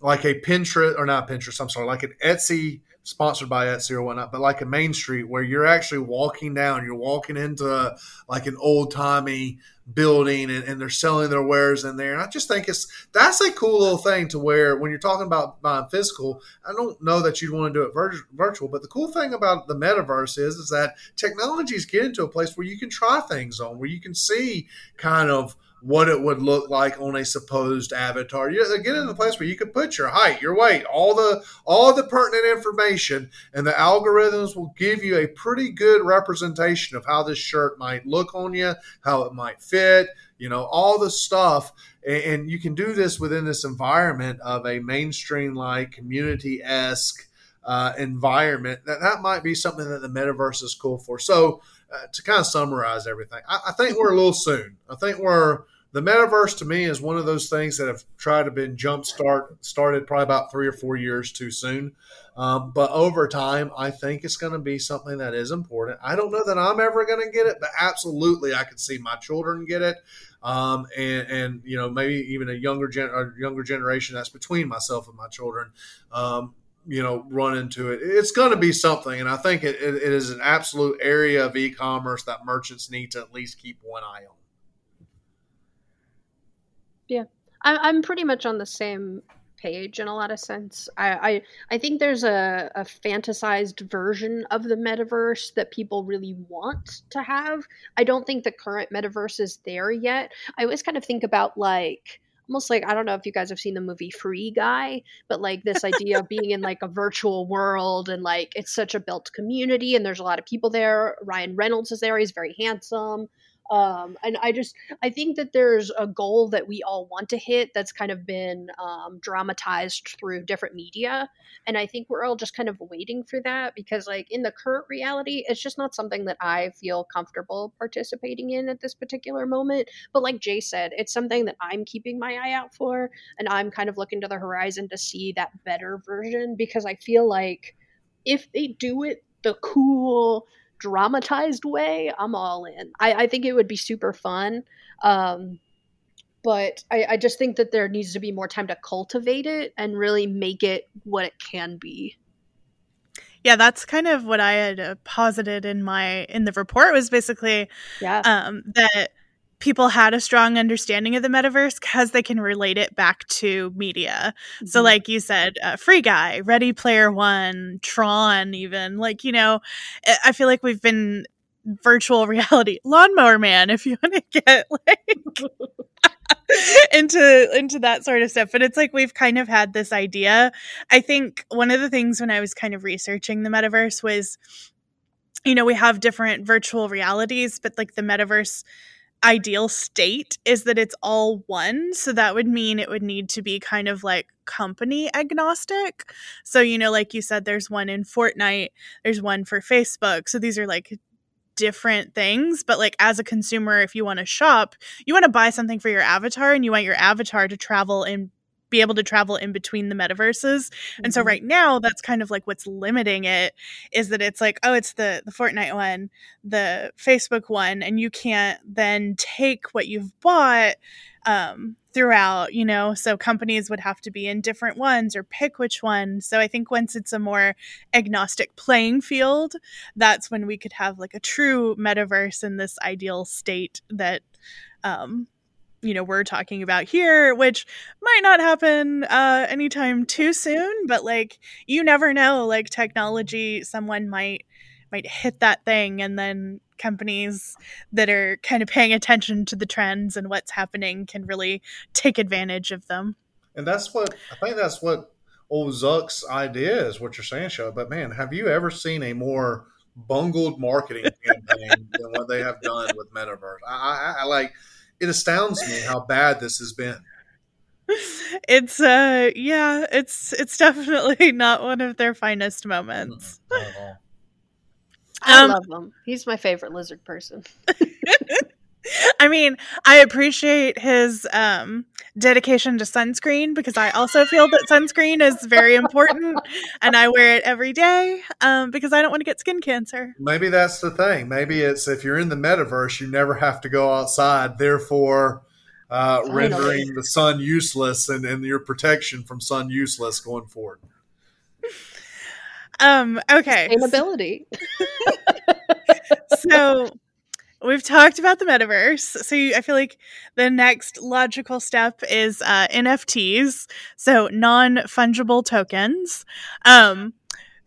like a pinterest or not pinterest i'm sorry like an etsy sponsored by Etsy or whatnot, but like a Main Street where you're actually walking down, you're walking into like an old timey building and, and, they're selling their wares in there. And I just think it's that's a cool little thing to where when you're talking about buying physical, I don't know that you'd want to do it vir- virtual, but the cool thing about the metaverse is is that technology is getting to a place where you can try things on, where you can see kind of what it would look like on a supposed avatar. You get in the place where you can put your height, your weight, all the all the pertinent information, and the algorithms will give you a pretty good representation of how this shirt might look on you, how it might fit, you know, all the stuff. And you can do this within this environment of a mainstream like community esque uh, environment. That that might be something that the metaverse is cool for. So. Uh, to kind of summarize everything, I, I think we're a little soon. I think we're the metaverse to me is one of those things that have tried to been jump start started probably about three or four years too soon. Um, but over time, I think it's going to be something that is important. I don't know that I'm ever going to get it, but absolutely, I could see my children get it, um, and and you know maybe even a younger gen a younger generation that's between myself and my children. Um, you know, run into it. It's going to be something, and I think it, it is an absolute area of e-commerce that merchants need to at least keep one eye on. Yeah, I'm I'm pretty much on the same page in a lot of sense. I I, I think there's a, a fantasized version of the metaverse that people really want to have. I don't think the current metaverse is there yet. I always kind of think about like almost like I don't know if you guys have seen the movie Free Guy, but like this idea of being in like a virtual world and like it's such a built community and there's a lot of people there. Ryan Reynolds is there; he's very handsome. Um, and I just I think that there's a goal that we all want to hit that's kind of been um, dramatized through different media, and I think we're all just kind of waiting for that because like in the current reality, it's just not something that I feel comfortable participating in at this particular moment. But like Jay said, it's something that I'm keeping my eye out for, and I'm kind of looking to the horizon to see that better version because I feel like if they do it the cool dramatized way, I'm all in. I, I think it would be super fun. Um, but I, I just think that there needs to be more time to cultivate it and really make it what it can be. Yeah, that's kind of what I had uh, posited in my in the report was basically yeah. um, that people had a strong understanding of the metaverse because they can relate it back to media. Mm-hmm. So, like you said, uh, Free Guy, Ready Player One, Tron, even like you know, I feel like we've been virtual [laughs] reality, Lawnmower Man, if you [laughs] want to get like. [laughs] into into that sort of stuff but it's like we've kind of had this idea i think one of the things when i was kind of researching the metaverse was you know we have different virtual realities but like the metaverse ideal state is that it's all one. So that would mean it would need to be kind of like company agnostic. So, you know, like you said, there's one in Fortnite, there's one for Facebook. So these are like different things but like as a consumer if you want to shop you want to buy something for your avatar and you want your avatar to travel in be able to travel in between the metaverses. Mm-hmm. And so mm-hmm. right now that's kind of like what's limiting it is that it's like, oh, it's the the Fortnite one, the Facebook one, and you can't then take what you've bought um throughout, you know. So companies would have to be in different ones or pick which one. So I think once it's a more agnostic playing field, that's when we could have like a true metaverse in this ideal state that um you know we're talking about here which might not happen uh anytime too soon but like you never know like technology someone might might hit that thing and then companies that are kind of paying attention to the trends and what's happening can really take advantage of them. And that's what I think that's what old Zuck's idea is what you're saying, show. But man, have you ever seen a more bungled marketing [laughs] campaign than what they have done with Metaverse? I, I, I like it astounds me how bad this has been. It's uh yeah, it's it's definitely [laughs] not one of their finest moments. I um, love him. He's my favorite lizard person. [laughs] [laughs] I mean, I appreciate his um, dedication to sunscreen because I also feel that sunscreen is very important and I wear it every day um, because I don't want to get skin cancer. Maybe that's the thing. Maybe it's if you're in the metaverse, you never have to go outside, therefore uh, rendering the sun useless and, and your protection from sun useless going forward. [laughs] Um, okay. Sustainability. [laughs] so we've talked about the metaverse. So you, I feel like the next logical step is uh, NFTs, so non fungible tokens. Um,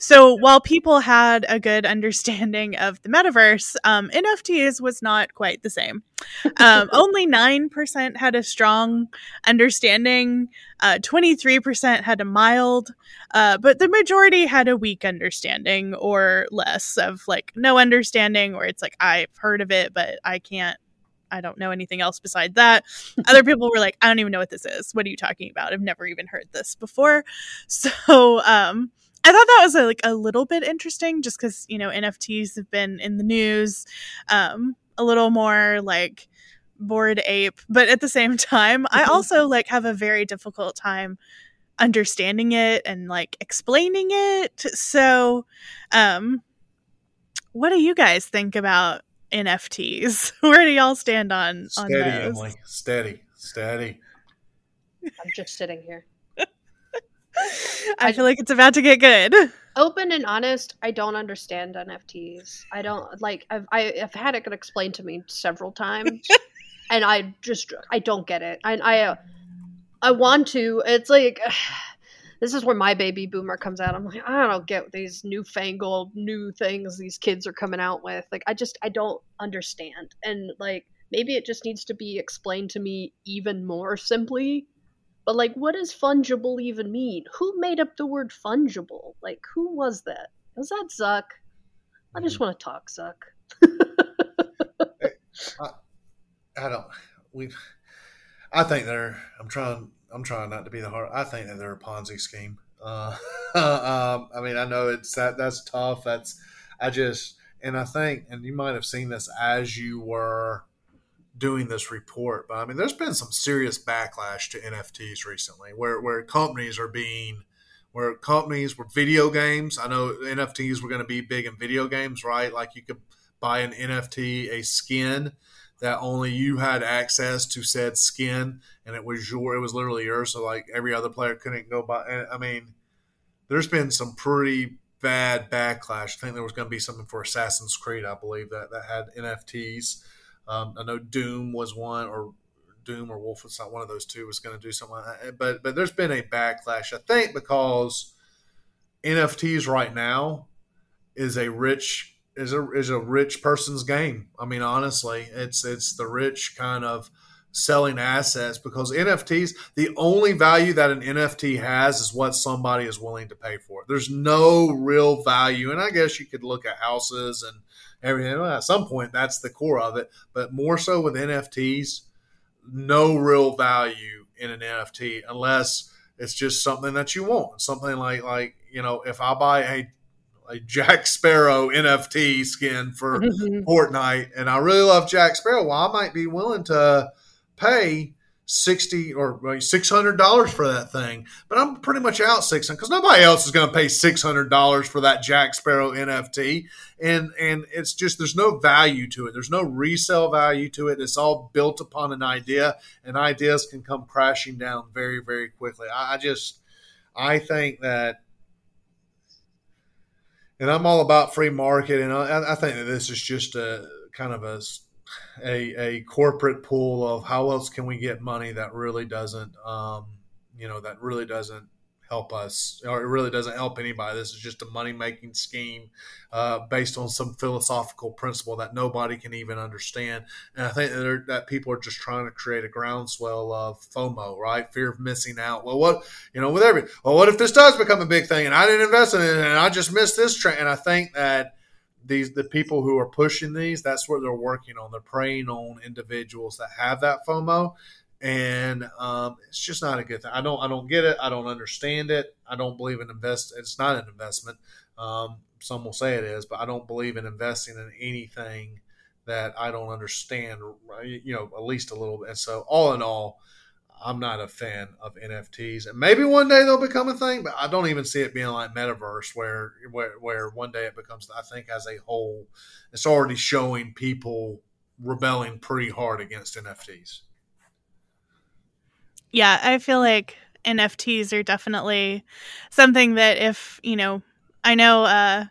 so while people had a good understanding of the metaverse, um, NFTs was not quite the same. Um, [laughs] only 9% had a strong understanding, uh, 23% had a mild, uh, but the majority had a weak understanding or less of like no understanding, or it's like I've heard of it, but I can't I don't know anything else besides that. Other [laughs] people were like, I don't even know what this is. What are you talking about? I've never even heard this before. So, um, I thought that was a, like a little bit interesting, just because you know NFTs have been in the news, um, a little more like bored ape, but at the same [laughs] time, I mm-hmm. also like have a very difficult time understanding it and like explaining it. So, um, what do you guys think about NFTs? [laughs] Where do y'all stand on steady, on those? Emily. Steady, steady. I'm just sitting here. [laughs] I feel like it's about to get good. [laughs] Open and honest, I don't understand NFTs. I don't like. I've I, have had it explained to me several times, [laughs] and I just I don't get it. I I uh, I want to. It's like. [sighs] this is where my baby boomer comes out. I'm like, I don't get these newfangled new things these kids are coming out with. Like, I just, I don't understand. And like, maybe it just needs to be explained to me even more simply but like, what does fungible even mean? Who made up the word fungible? Like, who was that? Was that Zuck? I just mm-hmm. want to talk, Zuck. I, I don't. We. I think they're. I'm trying. I'm trying not to be the hard. I think that they're a Ponzi scheme. Uh, [laughs] um, I mean, I know it's that. That's tough. That's. I just. And I think, and you might have seen this as you were doing this report, but I mean, there's been some serious backlash to NFTs recently, where where companies are being, where companies were video games. I know NFTs were going to be big in video games, right? Like you could buy an NFT, a skin that only you had access to said skin, and it was your, it was literally yours. So like every other player couldn't go buy. I mean, there's been some pretty bad backlash. I think there was going to be something for Assassin's Creed, I believe that that had NFTs. Um, I know Doom was one, or Doom or Wolf. It's not one of those two was going to do something like that. But but there's been a backlash, I think, because NFTs right now is a rich is a is a rich person's game. I mean, honestly, it's it's the rich kind of selling assets because NFTs, the only value that an NFT has is what somebody is willing to pay for it. There's no real value. And I guess you could look at houses and everything. At some point, that's the core of it. But more so with NFTs, no real value in an NFT unless it's just something that you want. Something like like you know, if I buy a a Jack Sparrow NFT skin for mm-hmm. Fortnite, and I really love Jack Sparrow, well, I might be willing to pay sixty or six hundred dollars for that thing, but I'm pretty much out six hundred because nobody else is going to pay six hundred dollars for that Jack Sparrow NFT, and and it's just there's no value to it. There's no resale value to it. It's all built upon an idea, and ideas can come crashing down very very quickly. I, I just I think that. And I'm all about free market, and I, I think that this is just a kind of a a, a corporate pool of how else can we get money that really doesn't um, you know that really doesn't help us, or it really doesn't help anybody. This is just a money making scheme uh, based on some philosophical principle that nobody can even understand. And I think that, that people are just trying to create a groundswell of FOMO, right? Fear of missing out. Well, what you know, with every well, what if this does become a big thing and I didn't invest in it and I just missed this trend? And I think that these the people who are pushing these that's what they're working on. They're preying on individuals that have that fomo. And um, it's just not a good thing. I don't i don't get it. I don't understand it. I don't believe in invest it's not an investment. Um, some will say it is but i don't believe in investing in anything that i don't understand you know at least a little bit. And so all in all I'm not a fan of NFTs, and maybe one day they'll become a thing. But I don't even see it being like metaverse, where where, where one day it becomes. I think as a whole, it's already showing people rebelling pretty hard against NFTs. Yeah, I feel like NFTs are definitely something that if you know, I know uh,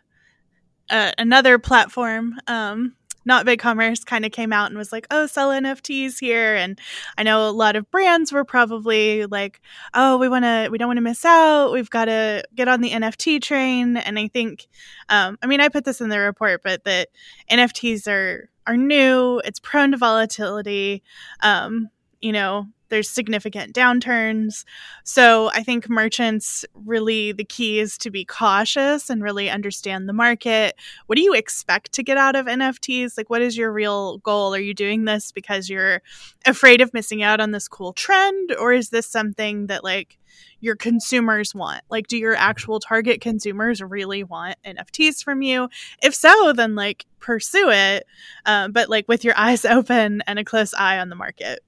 uh another platform um, not BigCommerce kind of came out and was like, oh, sell NFTs here. And I know a lot of brands were probably like, oh, we want to, we don't want to miss out. We've got to get on the NFT train. And I think, um, I mean, I put this in the report, but that NFTs are, are new. It's prone to volatility. Um, you know, there's significant downturns. So I think merchants really, the key is to be cautious and really understand the market. What do you expect to get out of NFTs? Like, what is your real goal? Are you doing this because you're afraid of missing out on this cool trend? Or is this something that, like, your consumers want? Like, do your actual target consumers really want NFTs from you? If so, then like pursue it, uh, but like with your [laughs] eyes open and a close eye on the market.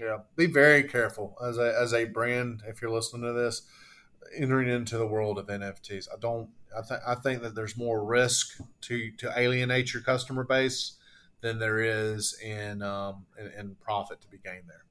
Yeah, be very careful as a as a brand if you're listening to this, entering into the world of NFTs. I don't. I think I think that there's more risk to to alienate your customer base than there is in um, in, in profit to be gained there.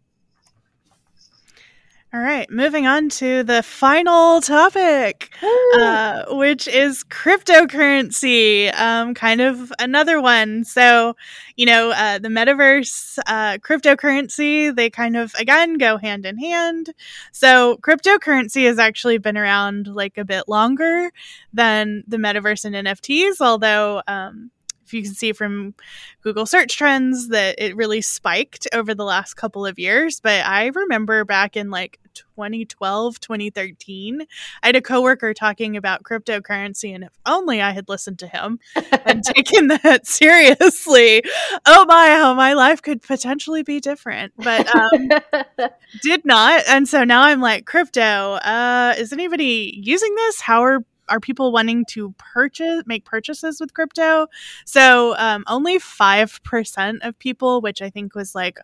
All right, moving on to the final topic, uh, which is cryptocurrency. Um, kind of another one. So, you know, uh, the metaverse, uh, cryptocurrency, they kind of, again, go hand in hand. So, cryptocurrency has actually been around like a bit longer than the metaverse and NFTs, although, um, if you can see from Google search trends that it really spiked over the last couple of years. But I remember back in like 2012, 2013, I had a coworker talking about cryptocurrency, and if only I had listened to him and [laughs] taken that seriously, oh my, how my life could potentially be different. But um, [laughs] did not. And so now I'm like, crypto, uh, is anybody using this? How are are people wanting to purchase make purchases with crypto so um, only 5% of people which i think was like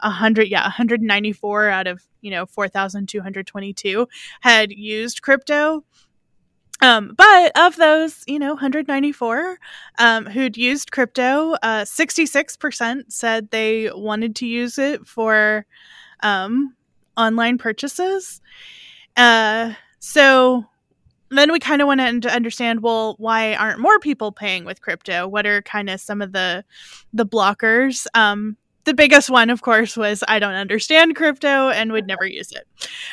100 yeah 194 out of you know 4222 had used crypto um, but of those, you know, 194 um, who'd used crypto, uh, 66% said they wanted to use it for um, online purchases. Uh, so then we kind of went to understand well why aren't more people paying with crypto? What are kind of some of the the blockers? Um the biggest one of course was i don't understand crypto and would never use it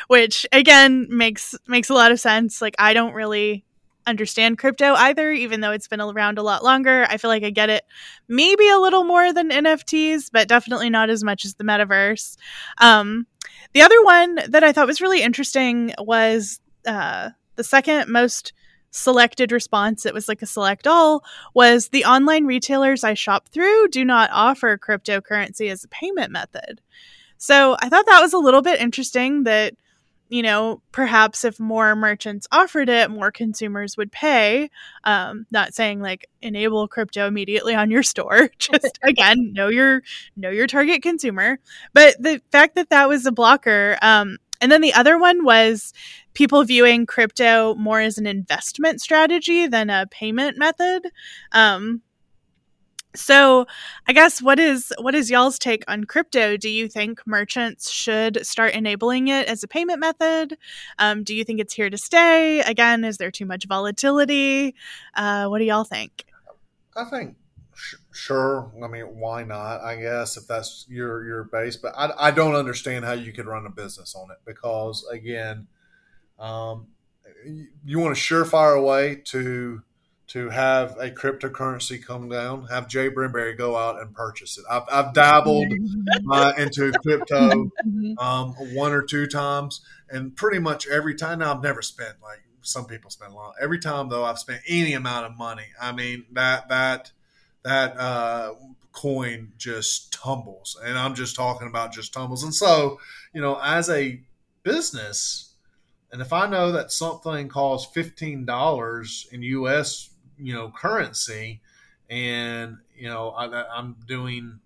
which again makes makes a lot of sense. Like i don't really understand crypto either even though it's been around a lot longer. I feel like i get it maybe a little more than nfts but definitely not as much as the metaverse. Um, the other one that i thought was really interesting was uh, the second most selected response, it was like a select all, was the online retailers I shop through do not offer cryptocurrency as a payment method. So I thought that was a little bit interesting that, you know, perhaps if more merchants offered it, more consumers would pay. Um, not saying like enable crypto immediately on your store. [laughs] Just [laughs] again, know your know your target consumer. But the fact that that was a blocker, um, and then the other one was people viewing crypto more as an investment strategy than a payment method. Um, so, I guess what is what is y'all's take on crypto? Do you think merchants should start enabling it as a payment method? Um, do you think it's here to stay? Again, is there too much volatility? Uh, what do y'all think? I think sure. I mean, why not? I guess if that's your your base, but I, I don't understand how you could run a business on it because again, um, you want a surefire way to to have a cryptocurrency come down, have Jay Brimberry go out and purchase it. I've, I've dabbled [laughs] uh, into crypto [laughs] [laughs] um, one or two times, and pretty much every time now I've never spent like some people spend a lot. Every time though I've spent any amount of money, I mean that that that uh, coin just tumbles, and I'm just talking about just tumbles. And so you know, as a business, and if I know that something costs fifteen dollars in U.S. you know currency, and you know I, I'm doing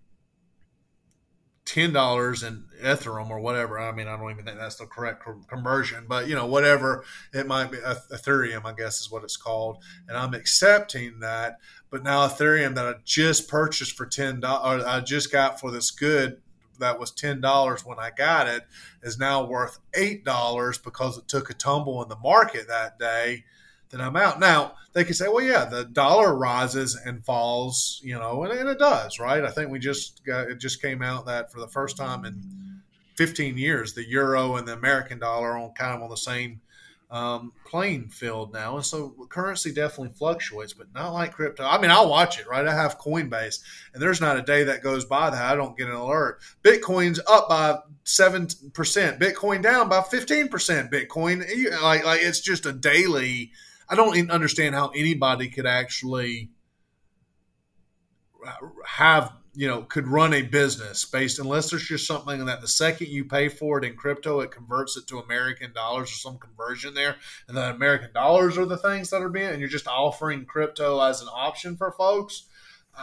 ten dollars in Ethereum or whatever. I mean, I don't even think that's the correct conversion, but you know, whatever it might be, Ethereum, I guess is what it's called, and I'm accepting that. But now Ethereum that I just purchased for ten dollars, I just got for this good that was ten dollars when I got it, is now worth eight dollars because it took a tumble in the market that day then I'm out. Now they can say, well, yeah, the dollar rises and falls, you know, and, and it does, right? I think we just got it just came out that for the first time in 15 years, the euro and the American dollar are on kind of on the same um, playing field now, and so currency definitely fluctuates, but not like crypto. I mean, I'll watch it, right? I have Coinbase, and there's not a day that goes by that I don't get an alert. Bitcoin's up by seven percent, Bitcoin down by 15 percent. Bitcoin, like, like it's just a daily I don't understand how anybody could actually have you know could run a business based unless there's just something that the second you pay for it in crypto it converts it to american dollars or some conversion there and the american dollars are the things that are being and you're just offering crypto as an option for folks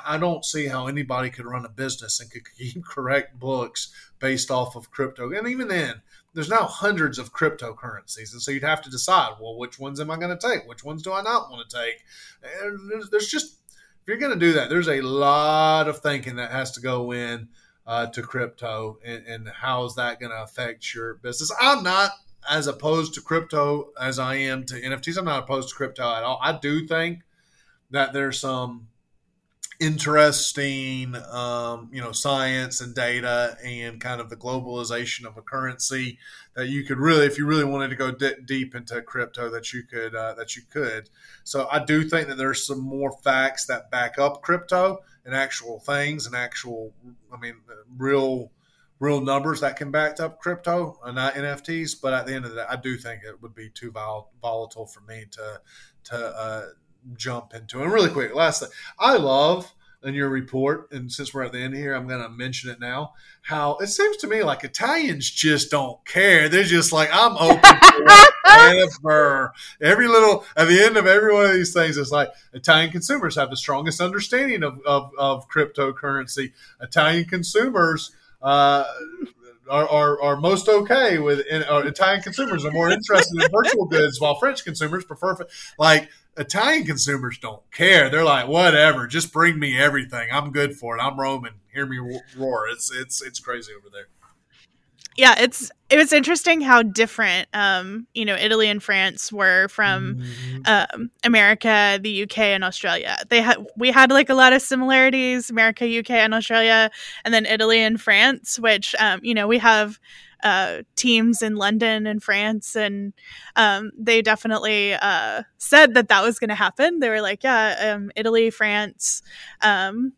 i don't see how anybody could run a business and could [laughs] keep correct books based off of crypto. And even then there's now hundreds of cryptocurrencies, and so you'd have to decide, well, which ones am I going to take? Which ones do I not want to take? And there's, there's just if you're going to do that, there's a lot of thinking that has to go in uh, to crypto, and, and how is that going to affect your business? I'm not as opposed to crypto as I am to NFTs. I'm not opposed to crypto at all. I do think that there's some interesting, um, you know, science and data and kind of the globalization of a currency that you could really, if you really wanted to go d- deep into crypto, that you could uh, that you could. So I do think that there's some more facts that back up crypto and actual things and actual, I mean, real real numbers that can back up crypto and not NFTs. But at the end of the day, I do think it would be too vol- volatile for me to to uh, jump into. And really quick, last thing, I love in your report, and since we're at the end here, I'm going to mention it now. How it seems to me like Italians just don't care. They're just like, I'm open [laughs] whatever. Every little at the end of every one of these things, it's like Italian consumers have the strongest understanding of, of, of cryptocurrency. Italian consumers. Uh, are, are, are most okay with uh, Italian consumers are more interested in [laughs] virtual goods, while French consumers prefer like Italian consumers don't care. They're like, whatever, just bring me everything. I'm good for it. I'm Roman. Hear me roar. It's it's it's crazy over there. Yeah, it's it was interesting how different um, you know, Italy and France were from mm-hmm. um, America, the UK and Australia. They had we had like a lot of similarities, America, UK and Australia, and then Italy and France, which um, you know, we have uh, teams in London and France, and um, they definitely uh, said that that was going to happen. They were like, "Yeah, um, Italy, France, um,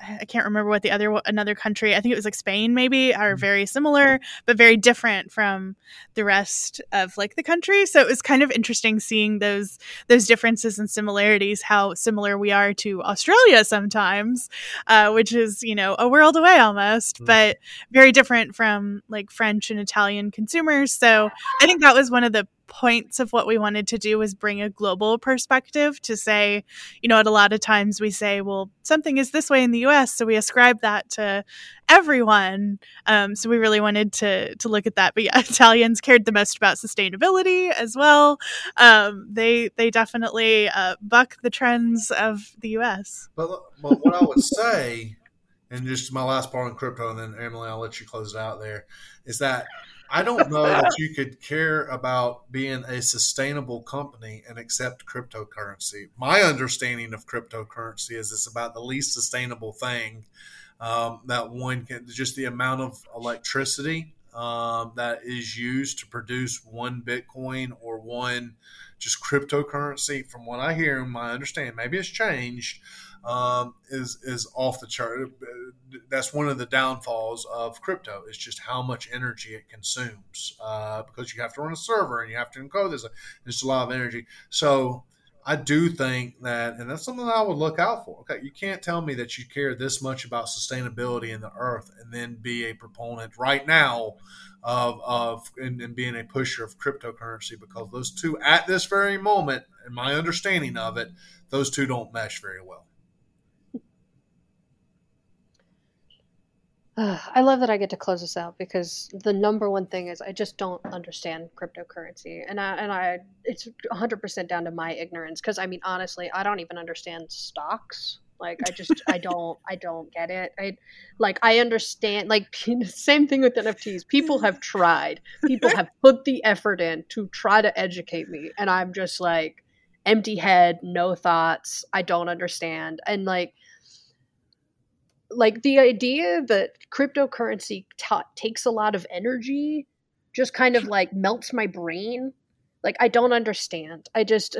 I can't remember what the other another country. I think it was like Spain, maybe, are mm-hmm. very similar, but very different from the rest of like the country. So it was kind of interesting seeing those those differences and similarities. How similar we are to Australia sometimes, uh, which is you know a world away almost, mm-hmm. but very different from like French and Italian consumers. So I think that was one of the points of what we wanted to do was bring a global perspective to say, you know, at a lot of times we say, well, something is this way in the US, so we ascribe that to everyone. Um, so we really wanted to to look at that. But yeah, [laughs] Italians cared the most about sustainability as well. Um, they they definitely uh, buck the trends of the US. But, but what I would say, and just my last part on crypto, and then Emily, I'll let you close it out there, is that I don't know that you could care about being a sustainable company and accept cryptocurrency. My understanding of cryptocurrency is it's about the least sustainable thing um, that one can, just the amount of electricity um, that is used to produce one Bitcoin or one just cryptocurrency. From what I hear and my understanding, maybe it's changed. Um, is is off the chart. That's one of the downfalls of crypto. Is just how much energy it consumes uh, because you have to run a server and you have to encode this. It's a lot of energy. So I do think that, and that's something that I would look out for. Okay, you can't tell me that you care this much about sustainability in the earth and then be a proponent right now of of and, and being a pusher of cryptocurrency because those two at this very moment, in my understanding of it, those two don't mesh very well. [sighs] I love that I get to close this out because the number one thing is I just don't understand cryptocurrency, and I and I it's 100 percent down to my ignorance because I mean honestly I don't even understand stocks. Like I just I [laughs] don't I don't get it. I like I understand like [laughs] same thing with NFTs. People have tried. People have put the effort in to try to educate me, and I'm just like empty head, no thoughts. I don't understand, and like like the idea that cryptocurrency t- takes a lot of energy just kind of like melts my brain like i don't understand. I just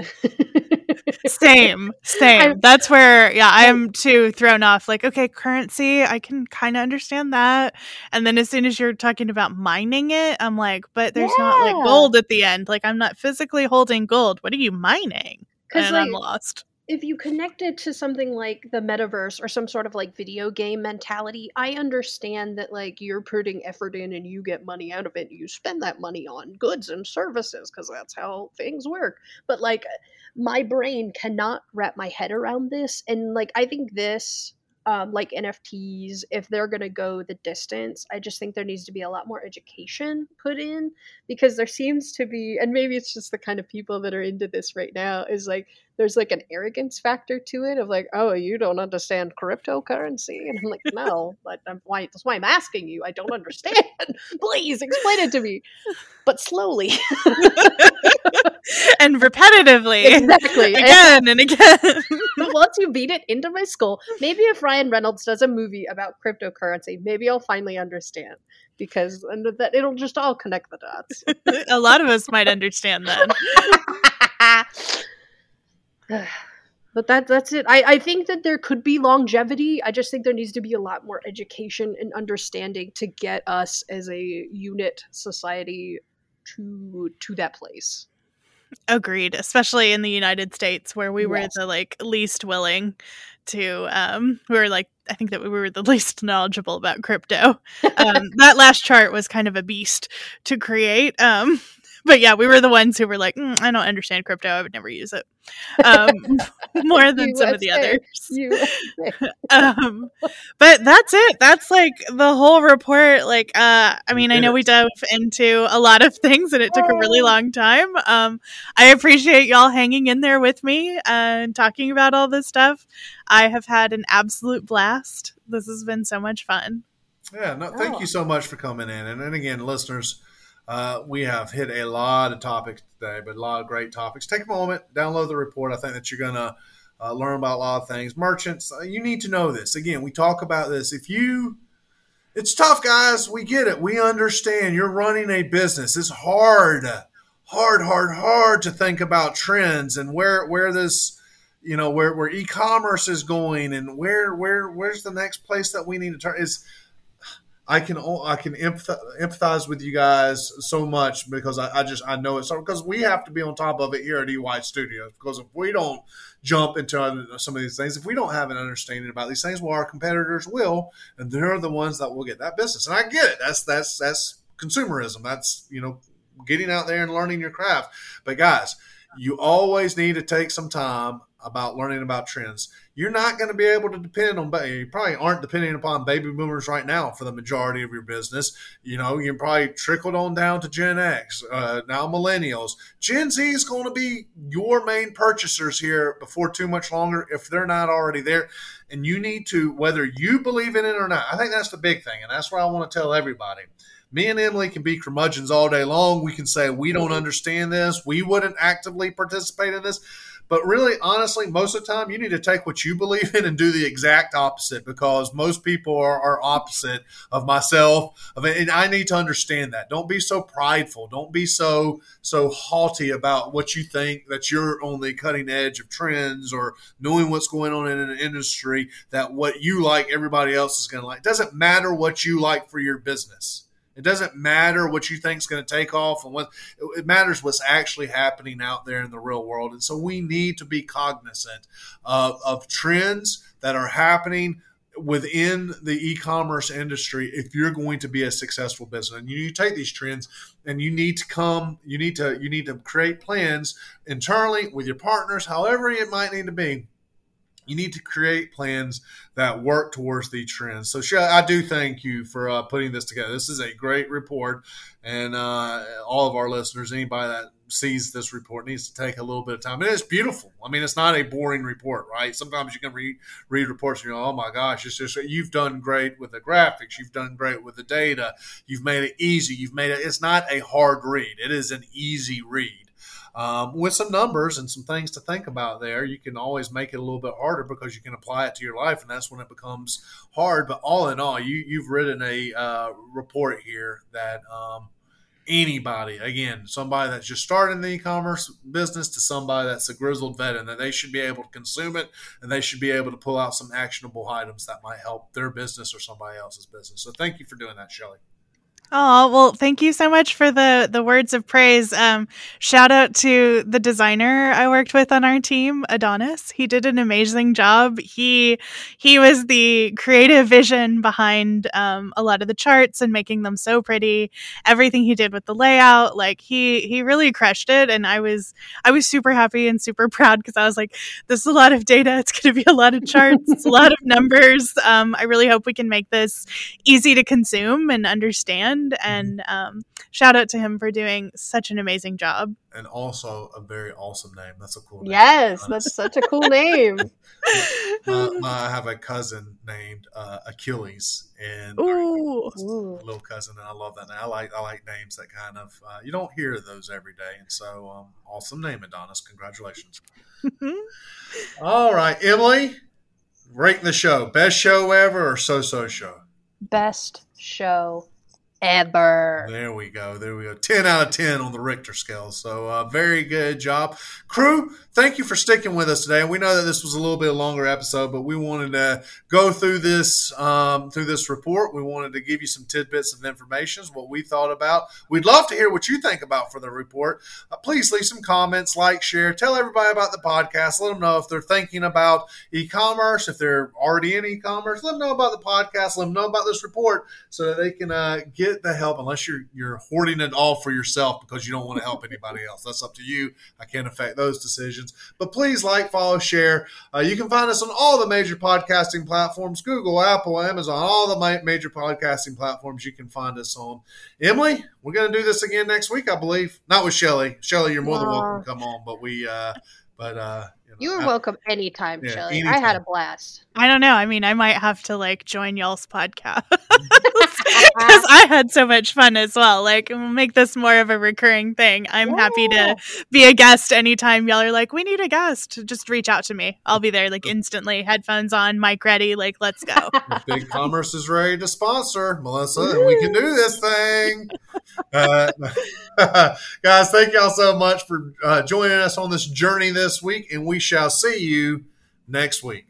[laughs] same same. I'm, that's where yeah i am too thrown off like okay currency i can kind of understand that. And then as soon as you're talking about mining it i'm like but there's yeah. not like gold at the end. Like i'm not physically holding gold. What are you mining? And like, i'm lost if you connect it to something like the metaverse or some sort of like video game mentality, I understand that like you're putting effort in and you get money out of it. You spend that money on goods and services because that's how things work. But like my brain cannot wrap my head around this. And like I think this um, like NFTs, if they're going to go the distance, I just think there needs to be a lot more education put in because there seems to be, and maybe it's just the kind of people that are into this right now, is like there's like an arrogance factor to it of like, oh, you don't understand cryptocurrency, and I'm like, no, but I'm why that's why I'm asking you. I don't understand. [laughs] Please explain it to me, but slowly [laughs] and repetitively, exactly, [laughs] again and, and again. once you beat it into my skull, maybe if Ryan Reynolds does a movie about cryptocurrency, maybe I'll finally understand because and that it'll just all connect the dots. a lot of us might understand then. [sighs] but that that's it. I, I think that there could be longevity. I just think there needs to be a lot more education and understanding to get us as a unit society to to that place. Agreed, especially in the United States where we yes. were the like least willing to um we were like I think that we were the [laughs] least knowledgeable about crypto. [laughs] Um that last chart was kind of a beast to create. Um but yeah, we were the ones who were like, mm, I don't understand crypto. I would never use it. Um, [laughs] more than some of the others. [laughs] um, but that's it. That's like the whole report. Like, uh, I mean, I know we dove into a lot of things and it took a really oh. long time. Um, I appreciate y'all hanging in there with me and talking about all this stuff. I have had an absolute blast. This has been so much fun. Yeah, no, thank oh. you so much for coming in. And, and again, listeners, uh, we have hit a lot of topics today, but a lot of great topics. Take a moment, download the report. I think that you're going to uh, learn about a lot of things. Merchants, uh, you need to know this. Again, we talk about this. If you, it's tough, guys. We get it. We understand. You're running a business. It's hard, hard, hard, hard to think about trends and where where this, you know, where where e-commerce is going and where where where's the next place that we need to turn. Is I can I can empathize with you guys so much because I, I just I know it. So because we have to be on top of it here at EY Studios because if we don't jump into some of these things if we don't have an understanding about these things well our competitors will and they're the ones that will get that business. And I get it. That's that's that's consumerism. That's you know getting out there and learning your craft. But guys you always need to take some time about learning about trends. You're not going to be able to depend on, you probably aren't depending upon baby boomers right now for the majority of your business. You know, you probably trickled on down to Gen X, uh, now millennials. Gen Z is going to be your main purchasers here before too much longer if they're not already there. And you need to, whether you believe in it or not, I think that's the big thing. And that's what I want to tell everybody me and Emily can be curmudgeons all day long. We can say we don't understand this. We wouldn't actively participate in this. But really, honestly, most of the time, you need to take what you believe in and do the exact opposite because most people are, are opposite of myself. and I need to understand that. Don't be so prideful. Don't be so so haughty about what you think that you're on the cutting edge of trends or knowing what's going on in an industry that what you like everybody else is going to like. It doesn't matter what you like for your business. It doesn't matter what you think is going to take off and what it matters what's actually happening out there in the real world. And so we need to be cognizant of, of trends that are happening within the e-commerce industry if you're going to be a successful business and you take these trends and you need to come you need to you need to create plans internally with your partners however it might need to be you need to create plans that work towards the trends. So, Shelley, I do thank you for uh, putting this together. This is a great report, and uh, all of our listeners, anybody that sees this report, needs to take a little bit of time. And it's beautiful. I mean, it's not a boring report, right? Sometimes you can read read reports and you go, "Oh my gosh, it's just you've done great with the graphics, you've done great with the data, you've made it easy, you've made it." It's not a hard read; it is an easy read um, with some numbers and some things to think about there. You can always make it a little bit harder because you can apply it to your life, and that's when it becomes hard. But all in all, you you've written a uh, report here that. Um, anybody again somebody that's just starting the e-commerce business to somebody that's a grizzled vet and that they should be able to consume it and they should be able to pull out some actionable items that might help their business or somebody else's business so thank you for doing that shelley Oh, well, thank you so much for the the words of praise. Um, shout out to the designer I worked with on our team, Adonis. He did an amazing job. He he was the creative vision behind um, a lot of the charts and making them so pretty. Everything he did with the layout, like he he really crushed it. And I was I was super happy and super [laughs] proud because I was like, this is a lot of data. It's going to be a lot of charts. it's a lot of numbers. Um, I really hope we can make this easy to consume and understand friend, mm-hmm. and um, shout out to him for doing such an amazing job. And also a very awesome name. That's a cool name. Yes, that's such a cool name. [laughs] my, my, I have a cousin named uh, Achilles, and Ooh. little cousin, and I love that. Name. I like I like names that kind of uh, you don't hear those every day, and so um, awesome name, Adonis. Congratulations. [laughs] All right, Emily, rank the show. Best show ever or so so show? Best show ever. There we go. There we go. 10 out of 10 on the Richter scale. So, uh, very good job. Crew, thank you for sticking with us today. We know that this was a little bit longer episode, but we wanted to go through this um, through this report. We wanted to give you some tidbits of information, what we thought about. We'd love to hear what you think about for the report. Uh, please leave some comments, like, share, tell everybody about the podcast. Let them know if they're thinking about e-commerce, if they're already in e-commerce. Let them know about the podcast. Let them know about this report so that they can uh, get get the help unless you're you're hoarding it all for yourself because you don't want to help anybody [laughs] else. That's up to you. I can't affect those decisions. But please like, follow, share. Uh, you can find us on all the major podcasting platforms: Google, Apple, Amazon, all the major podcasting platforms. You can find us on. Emily, we're going to do this again next week, I believe. Not with Shelley. Shelley, you're more than welcome to come on. But we, uh, but uh, you were welcome anytime, yeah, Shelley. I had a blast. I don't know. I mean, I might have to like join y'all's podcast [laughs] [laughs] because I had so much fun as well. Like, we'll make this more of a recurring thing. I'm yeah. happy to be a guest anytime y'all are like, we need a guest. Just reach out to me. I'll be there like instantly. Headphones on, mic ready. Like, let's go. [laughs] BigCommerce is ready to sponsor Melissa, and we can do this thing. Uh, [laughs] guys, thank y'all so much for uh, joining us on this journey this week, and we shall see you next week.